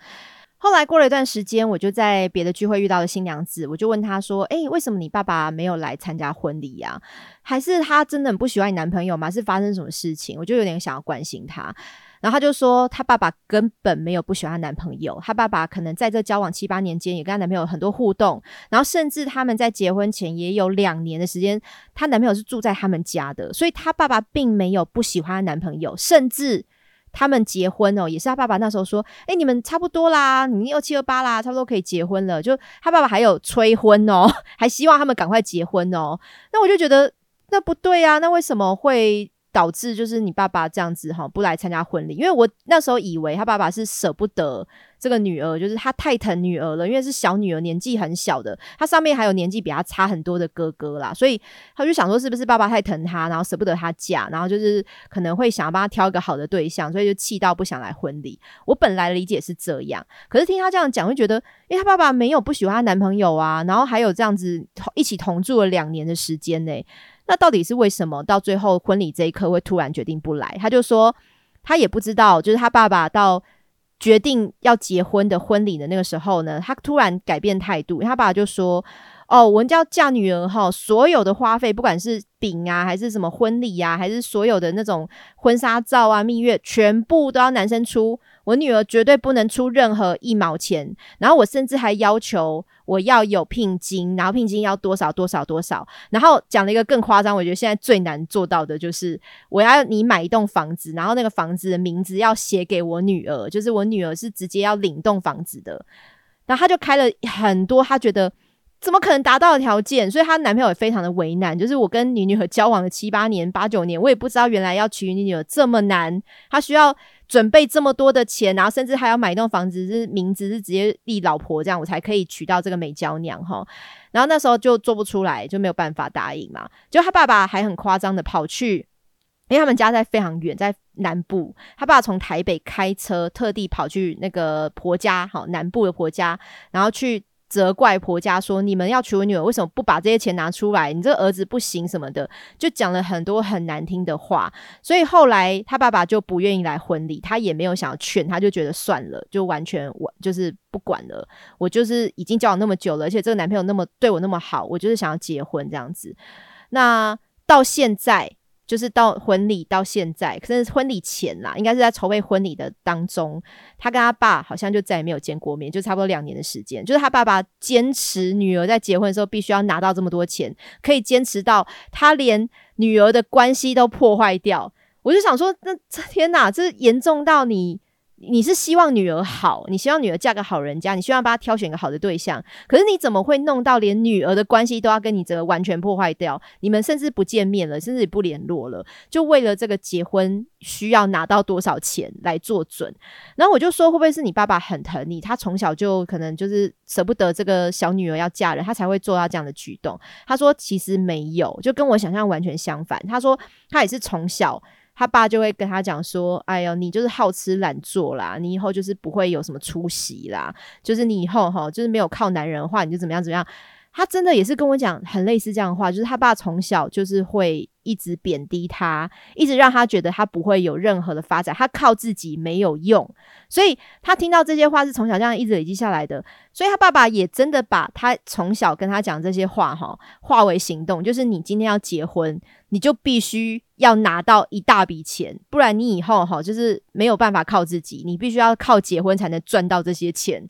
后来过了一段时间，我就在别的聚会遇到了新娘子，我就问她说：“哎，为什么你爸爸没有来参加婚礼呀？还是他真的很不喜欢你男朋友吗？是发生什么事情？”我就有点想要关心她。然后他就说，他爸爸根本没有不喜欢她男朋友，他爸爸可能在这交往七八年间也跟他男朋友很多互动，然后甚至他们在结婚前也有两年的时间，她男朋友是住在他们家的，所以她爸爸并没有不喜欢她男朋友，甚至。他们结婚哦，也是他爸爸那时候说：“哎，你们差不多啦，你二七二八啦，差不多可以结婚了。”就他爸爸还有催婚哦，还希望他们赶快结婚哦。那我就觉得那不对啊，那为什么会导致就是你爸爸这样子哈不来参加婚礼？因为我那时候以为他爸爸是舍不得这个女儿，就是她太疼女儿了，因为是小女儿，年纪很小的，她上面还有年纪比她差很多的哥哥啦，所以她就想说是不是爸爸太疼她，然后舍不得她嫁，然后就是可能会想要帮她挑一个好的对象，所以就气到不想来婚礼。我本来理解是这样，可是听她这样讲，会觉得，因为她爸爸没有不喜欢她男朋友啊，然后还有这样子一起同住了两年的时间呢，那到底是为什么到最后婚礼这一刻会突然决定不来？他就说他也不知道，就是他爸爸到。决定要结婚的婚礼的那个时候呢，他突然改变态度，他爸爸就说：“哦，我们要嫁女儿哈，所有的花费，不管是饼啊，还是什么婚礼呀，还是所有的那种婚纱照啊、蜜月，全部都要男生出。”我女儿绝对不能出任何一毛钱，然后我甚至还要求我要有聘金，然后聘金要多少多少多少，然后讲了一个更夸张，我觉得现在最难做到的就是我要你买一栋房子，然后那个房子的名字要写给我女儿，就是我女儿是直接要领栋房子的，然后他就开了很多他觉得怎么可能达到的条件，所以她男朋友也非常的为难，就是我跟你女儿交往了七八年八九年，我也不知道原来要娶你女儿这么难，他需要。准备这么多的钱，然后甚至还要买一栋房子，是名字是直接立老婆这样，我才可以娶到这个美娇娘哈。然后那时候就做不出来，就没有办法答应嘛。就他爸爸还很夸张的跑去，因为他们家在非常远，在南部，他爸爸从台北开车特地跑去那个婆家，好南部的婆家，然后去。责怪婆家说：“你们要娶我女儿，为什么不把这些钱拿出来？你这儿子不行什么的，就讲了很多很难听的话。所以后来他爸爸就不愿意来婚礼，他也没有想要劝，他就觉得算了，就完全我就是不管了。我就是已经交往那么久了，而且这个男朋友那么对我那么好，我就是想要结婚这样子。那到现在。”就是到婚礼到现在，可是婚礼前啦，应该是在筹备婚礼的当中，他跟他爸好像就再也没有见过面，就差不多两年的时间。就是他爸爸坚持女儿在结婚的时候必须要拿到这么多钱，可以坚持到他连女儿的关系都破坏掉。我就想说，那天哪，这严重到你。你是希望女儿好，你希望女儿嫁个好人家，你希望帮她挑选一个好的对象。可是你怎么会弄到连女儿的关系都要跟你这个完全破坏掉？你们甚至不见面了，甚至也不联络了，就为了这个结婚需要拿到多少钱来做准？然后我就说，会不会是你爸爸很疼你？他从小就可能就是舍不得这个小女儿要嫁人，他才会做到这样的举动。他说其实没有，就跟我想象完全相反。他说他也是从小。他爸就会跟他讲说：“哎呦，你就是好吃懒做啦，你以后就是不会有什么出息啦，就是你以后哈，就是没有靠男人的话，你就怎么样怎么样。”他真的也是跟我讲很类似这样的话，就是他爸从小就是会一直贬低他，一直让他觉得他不会有任何的发展，他靠自己没有用。所以他听到这些话是从小这样一直累积下来的，所以他爸爸也真的把他从小跟他讲这些话哈化为行动，就是你今天要结婚，你就必须要拿到一大笔钱，不然你以后哈就是没有办法靠自己，你必须要靠结婚才能赚到这些钱。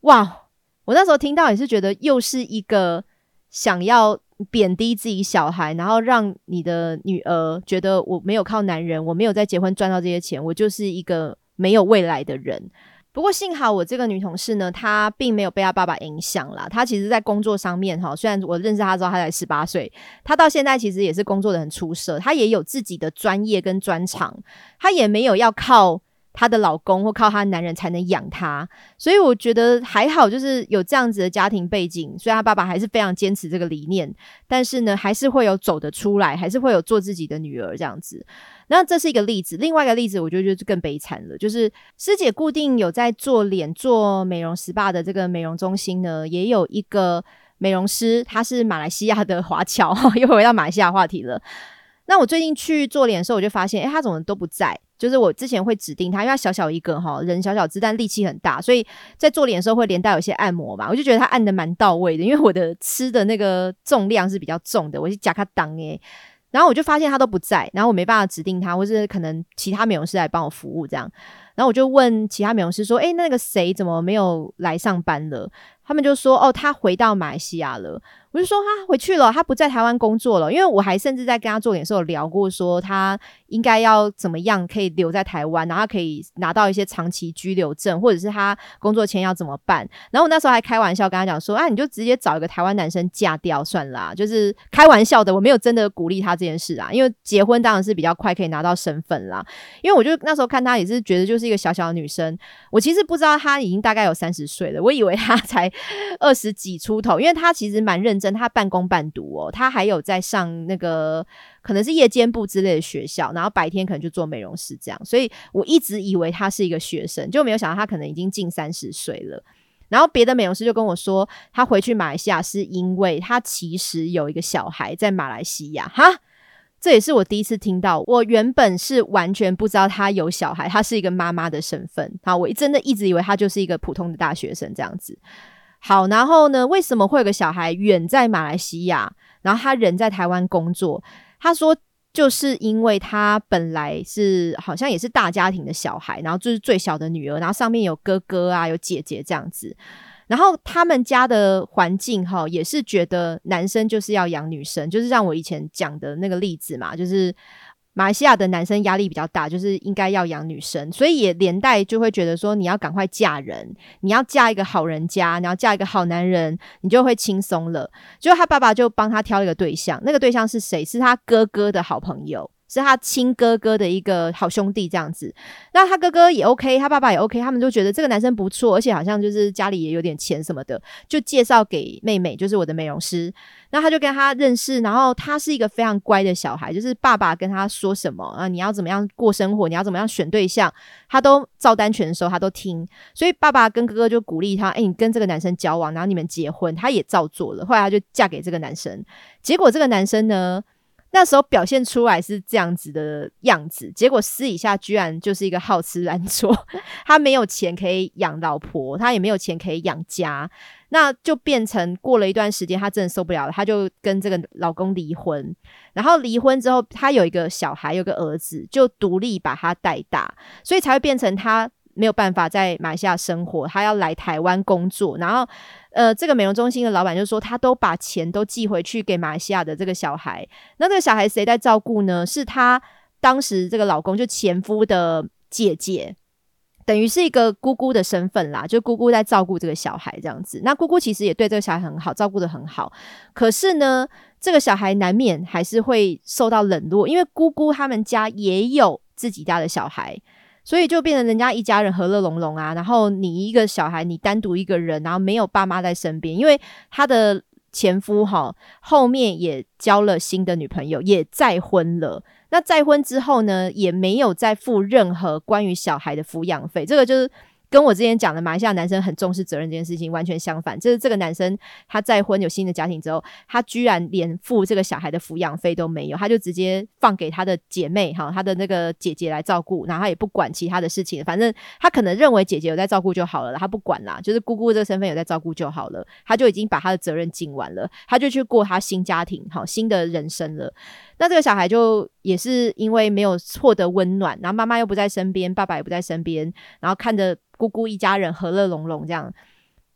哇！我那时候听到也是觉得又是一个想要贬低自己小孩，然后让你的女儿觉得我没有靠男人，我没有在结婚赚到这些钱，我就是一个没有未来的人。不过幸好我这个女同事呢，她并没有被她爸爸影响啦。她其实，在工作上面哈，虽然我认识她之后，她才十八岁，她到现在其实也是工作的很出色，她也有自己的专业跟专长，她也没有要靠。她的老公或靠她男人才能养她，所以我觉得还好，就是有这样子的家庭背景。虽然她爸爸还是非常坚持这个理念，但是呢，还是会有走得出来，还是会有做自己的女儿这样子。那这是一个例子，另外一个例子，我觉得就更悲惨了。就是师姐固定有在做脸做美容 SPA 的这个美容中心呢，也有一个美容师，他是马来西亚的华侨，又回到马来西亚话题了。那我最近去做脸的时候，我就发现，哎，他怎么都不在。就是我之前会指定他，因为他小小一个哈，人小小只，但力气很大，所以在做脸的时候会连带有些按摩嘛。我就觉得他按的蛮到位的，因为我的吃的那个重量是比较重的，我就夹他当诶。然后我就发现他都不在，然后我没办法指定他，或是可能其他美容师来帮我服务这样。然后我就问其他美容师说：“哎，那个谁怎么没有来上班了？”他们就说：“哦，他回到马来西亚了。”我就说他回去了，他不在台湾工作了。因为我还甚至在跟他做脸的时候聊过，说他应该要怎么样可以留在台湾，然后可以拿到一些长期居留证，或者是他工作签要怎么办。然后我那时候还开玩笑跟他讲说：“啊，你就直接找一个台湾男生嫁掉算了。”就是开玩笑的，我没有真的鼓励他这件事啊。因为结婚当然是比较快可以拿到身份啦。因为我就那时候看他也是觉得就是。一个小小的女生。我其实不知道她已经大概有三十岁了，我以为她才二十几出头，因为他其实蛮认真，他半工半读哦，他还有在上那个可能是夜间部之类的学校，然后白天可能就做美容师这样，所以我一直以为他是一个学生，就没有想到他可能已经近三十岁了。然后别的美容师就跟我说，他回去马来西亚是因为他其实有一个小孩在马来西亚，哈，这也是我第一次听到。我原本是完全不知道他有小孩，他是一个妈妈的身份。好，我真的一直以为他就是一个普通的大学生这样子。好，然后呢，为什么会有个小孩远在马来西亚，然后他人在台湾工作？他说。就是因为他本来是好像也是大家庭的小孩，然后就是最小的女儿，然后上面有哥哥啊，有姐姐这样子，然后他们家的环境哈，也是觉得男生就是要养女生，就是像我以前讲的那个例子嘛，就是。马来西亚的男生压力比较大，就是应该要养女生，所以也连带就会觉得说，你要赶快嫁人，你要嫁一个好人家，你要嫁一个好男人，你就会轻松了。就他爸爸就帮他挑一个对象，那个对象是谁？是他哥哥的好朋友。是他亲哥哥的一个好兄弟这样子，那他哥哥也 OK，他爸爸也 OK，他们就觉得这个男生不错，而且好像就是家里也有点钱什么的，就介绍给妹妹，就是我的美容师。那他就跟他认识，然后他是一个非常乖的小孩，就是爸爸跟他说什么啊，你要怎么样过生活，你要怎么样选对象，他都照单全收，他都听。所以爸爸跟哥哥就鼓励他，哎，你跟这个男生交往，然后你们结婚，他也照做了。后来他就嫁给这个男生，结果这个男生呢？那时候表现出来是这样子的样子，结果私底下居然就是一个好吃懒做。他没有钱可以养老婆，他也没有钱可以养家，那就变成过了一段时间，他真的受不了了，他就跟这个老公离婚。然后离婚之后，他有一个小孩，有个儿子，就独立把他带大，所以才会变成他。没有办法在马来西亚生活，他要来台湾工作。然后，呃，这个美容中心的老板就说，他都把钱都寄回去给马来西亚的这个小孩。那这个小孩谁在照顾呢？是他当时这个老公就前夫的姐姐，等于是一个姑姑的身份啦。就姑姑在照顾这个小孩这样子。那姑姑其实也对这个小孩很好，照顾的很好。可是呢，这个小孩难免还是会受到冷落，因为姑姑他们家也有自己家的小孩。所以就变成人家一家人和乐融融啊，然后你一个小孩，你单独一个人，然后没有爸妈在身边，因为他的前夫哈后面也交了新的女朋友，也再婚了。那再婚之后呢，也没有再付任何关于小孩的抚养费，这个就是。跟我之前讲的马来西亚男生很重视责任这件事情完全相反，就是这个男生他再婚有新的家庭之后，他居然连付这个小孩的抚养费都没有，他就直接放给他的姐妹哈，他的那个姐姐来照顾，然后他也不管其他的事情，反正他可能认为姐姐有在照顾就好了，他不管啦，就是姑姑这个身份有在照顾就好了，他就已经把他的责任尽完了，他就去过他新家庭，好新的人生了。那这个小孩就也是因为没有获得温暖，然后妈妈又不在身边，爸爸也不在身边，然后看着。姑姑一家人和乐融融，这样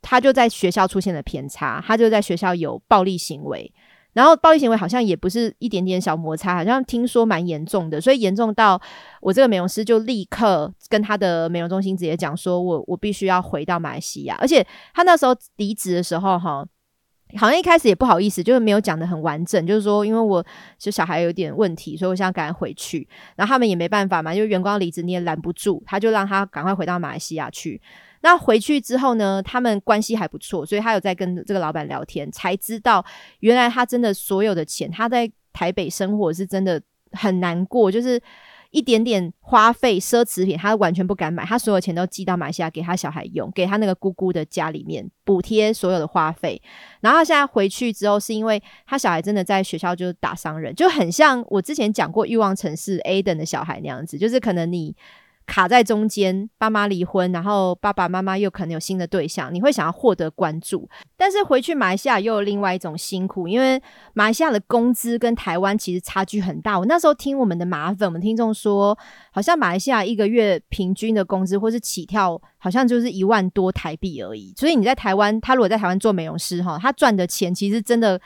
他就在学校出现了偏差，他就在学校有暴力行为，然后暴力行为好像也不是一点点小摩擦，好像听说蛮严重的，所以严重到我这个美容师就立刻跟他的美容中心直接讲说，我我必须要回到马来西亚，而且他那时候离职的时候哈。好像一开始也不好意思，就是没有讲的很完整，就是说，因为我就小孩有点问题，所以我想赶快回去。然后他们也没办法嘛，就员工离职你也拦不住，他就让他赶快回到马来西亚去。那回去之后呢，他们关系还不错，所以他有在跟这个老板聊天，才知道原来他真的所有的钱，他在台北生活是真的很难过，就是。一点点花费奢侈品，他完全不敢买，他所有钱都寄到马来西亚给他小孩用，给他那个姑姑的家里面补贴所有的花费。然后他现在回去之后，是因为他小孩真的在学校就打伤人，就很像我之前讲过欲望城市 A 等的小孩那样子，就是可能你。卡在中间，爸妈离婚，然后爸爸妈妈又可能有新的对象，你会想要获得关注。但是回去马来西亚又有另外一种辛苦，因为马来西亚的工资跟台湾其实差距很大。我那时候听我们的马粉，我们听众说，好像马来西亚一个月平均的工资或是起跳，好像就是一万多台币而已。所以你在台湾，他如果在台湾做美容师哈，他赚的钱其实真的。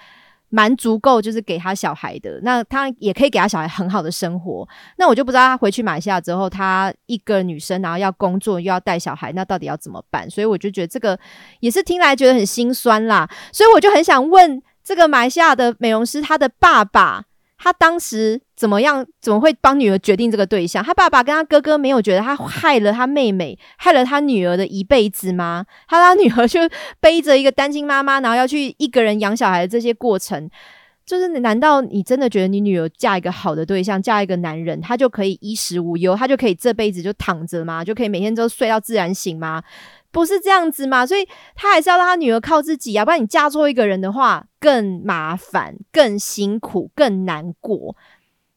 蛮足够，就是给他小孩的，那他也可以给他小孩很好的生活。那我就不知道他回去马来西亚之后，他一个女生，然后要工作又要带小孩，那到底要怎么办？所以我就觉得这个也是听来觉得很心酸啦。所以我就很想问这个马来西亚的美容师，他的爸爸。他当时怎么样？怎么会帮女儿决定这个对象？他爸爸跟他哥哥没有觉得他害了他妹妹，害了他女儿的一辈子吗？他他女儿就背着一个单亲妈妈，然后要去一个人养小孩这些过程，就是难道你真的觉得你女儿嫁一个好的对象，嫁一个男人，她就可以衣食无忧，她就可以这辈子就躺着吗？就可以每天都睡到自然醒吗？不是这样子嘛？所以他还是要让他女儿靠自己啊，不然你嫁错一个人的话，更麻烦、更辛苦、更难过。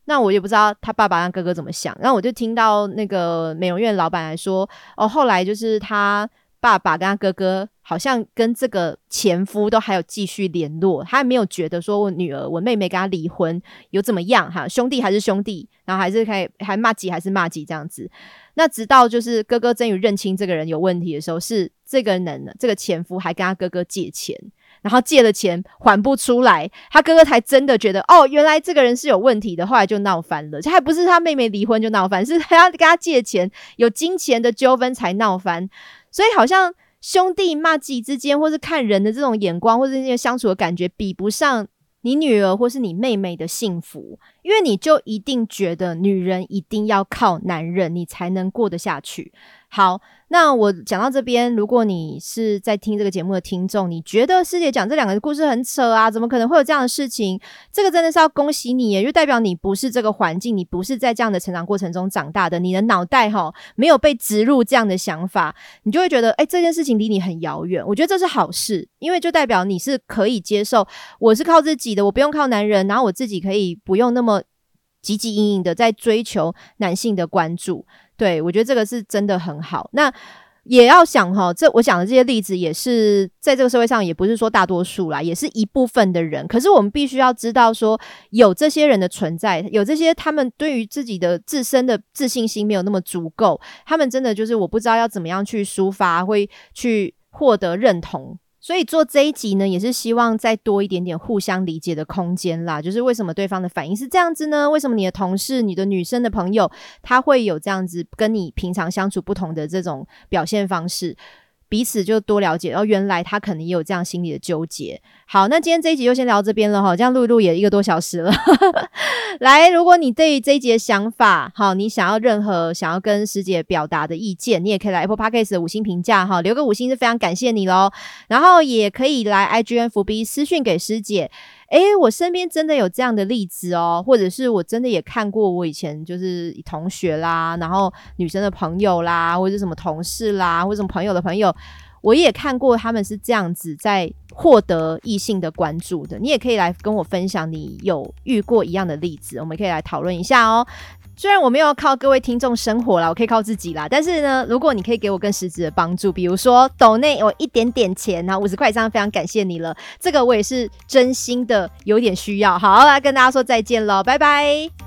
那我也不知道他爸爸跟哥哥怎么想。然后我就听到那个美容院老板来说，哦，后来就是他爸爸跟他哥哥好像跟这个前夫都还有继续联络，他还没有觉得说我女儿、我妹妹跟他离婚有怎么样哈？兄弟还是兄弟，然后还是可以还骂几还是骂几这样子。那直到就是哥哥终于认清这个人有问题的时候，是这个人呢，这个前夫还跟他哥哥借钱，然后借了钱还不出来，他哥哥才真的觉得哦，原来这个人是有问题的，后来就闹翻了。这还不是他妹妹离婚就闹翻，是他跟他借钱有金钱的纠纷才闹翻。所以好像兄弟骂己之间，或是看人的这种眼光，或是那些相处的感觉，比不上你女儿或是你妹妹的幸福。因为你就一定觉得女人一定要靠男人，你才能过得下去。好，那我讲到这边，如果你是在听这个节目的听众，你觉得师姐讲这两个故事很扯啊？怎么可能会有这样的事情？这个真的是要恭喜你耶，就代表你不是这个环境，你不是在这样的成长过程中长大的，你的脑袋哈没有被植入这样的想法，你就会觉得哎，这件事情离你很遥远。我觉得这是好事，因为就代表你是可以接受，我是靠自己的，我不用靠男人，然后我自己可以不用那么。汲汲营营的在追求男性的关注，对我觉得这个是真的很好。那也要想哈，这我讲的这些例子也是在这个社会上，也不是说大多数啦，也是一部分的人。可是我们必须要知道，说有这些人的存在，有这些他们对于自己的自身的自信心没有那么足够，他们真的就是我不知道要怎么样去抒发，会去获得认同。所以做这一集呢，也是希望再多一点点互相理解的空间啦。就是为什么对方的反应是这样子呢？为什么你的同事、你的女生的朋友，他会有这样子跟你平常相处不同的这种表现方式？彼此就多了解，然后原来他可能也有这样心理的纠结。好，那今天这一集就先聊这边了哈，这样录一录也一个多小时了。来，如果你对于这一集的想法，好，你想要任何想要跟师姐表达的意见，你也可以来 Apple Podcast 的五星评价哈，留个五星是非常感谢你喽。然后也可以来 IGNFB 私讯给师姐。哎，我身边真的有这样的例子哦，或者是我真的也看过，我以前就是同学啦，然后女生的朋友啦，或者什么同事啦，或者什么朋友的朋友，我也看过他们是这样子在获得异性的关注的。你也可以来跟我分享你有遇过一样的例子，我们可以来讨论一下哦。虽然我没有靠各位听众生活啦，我可以靠自己啦。但是呢，如果你可以给我更实质的帮助，比如说抖内有一点点钱，然后五十块以上，非常感谢你了。这个我也是真心的有点需要。好，来跟大家说再见了，拜拜。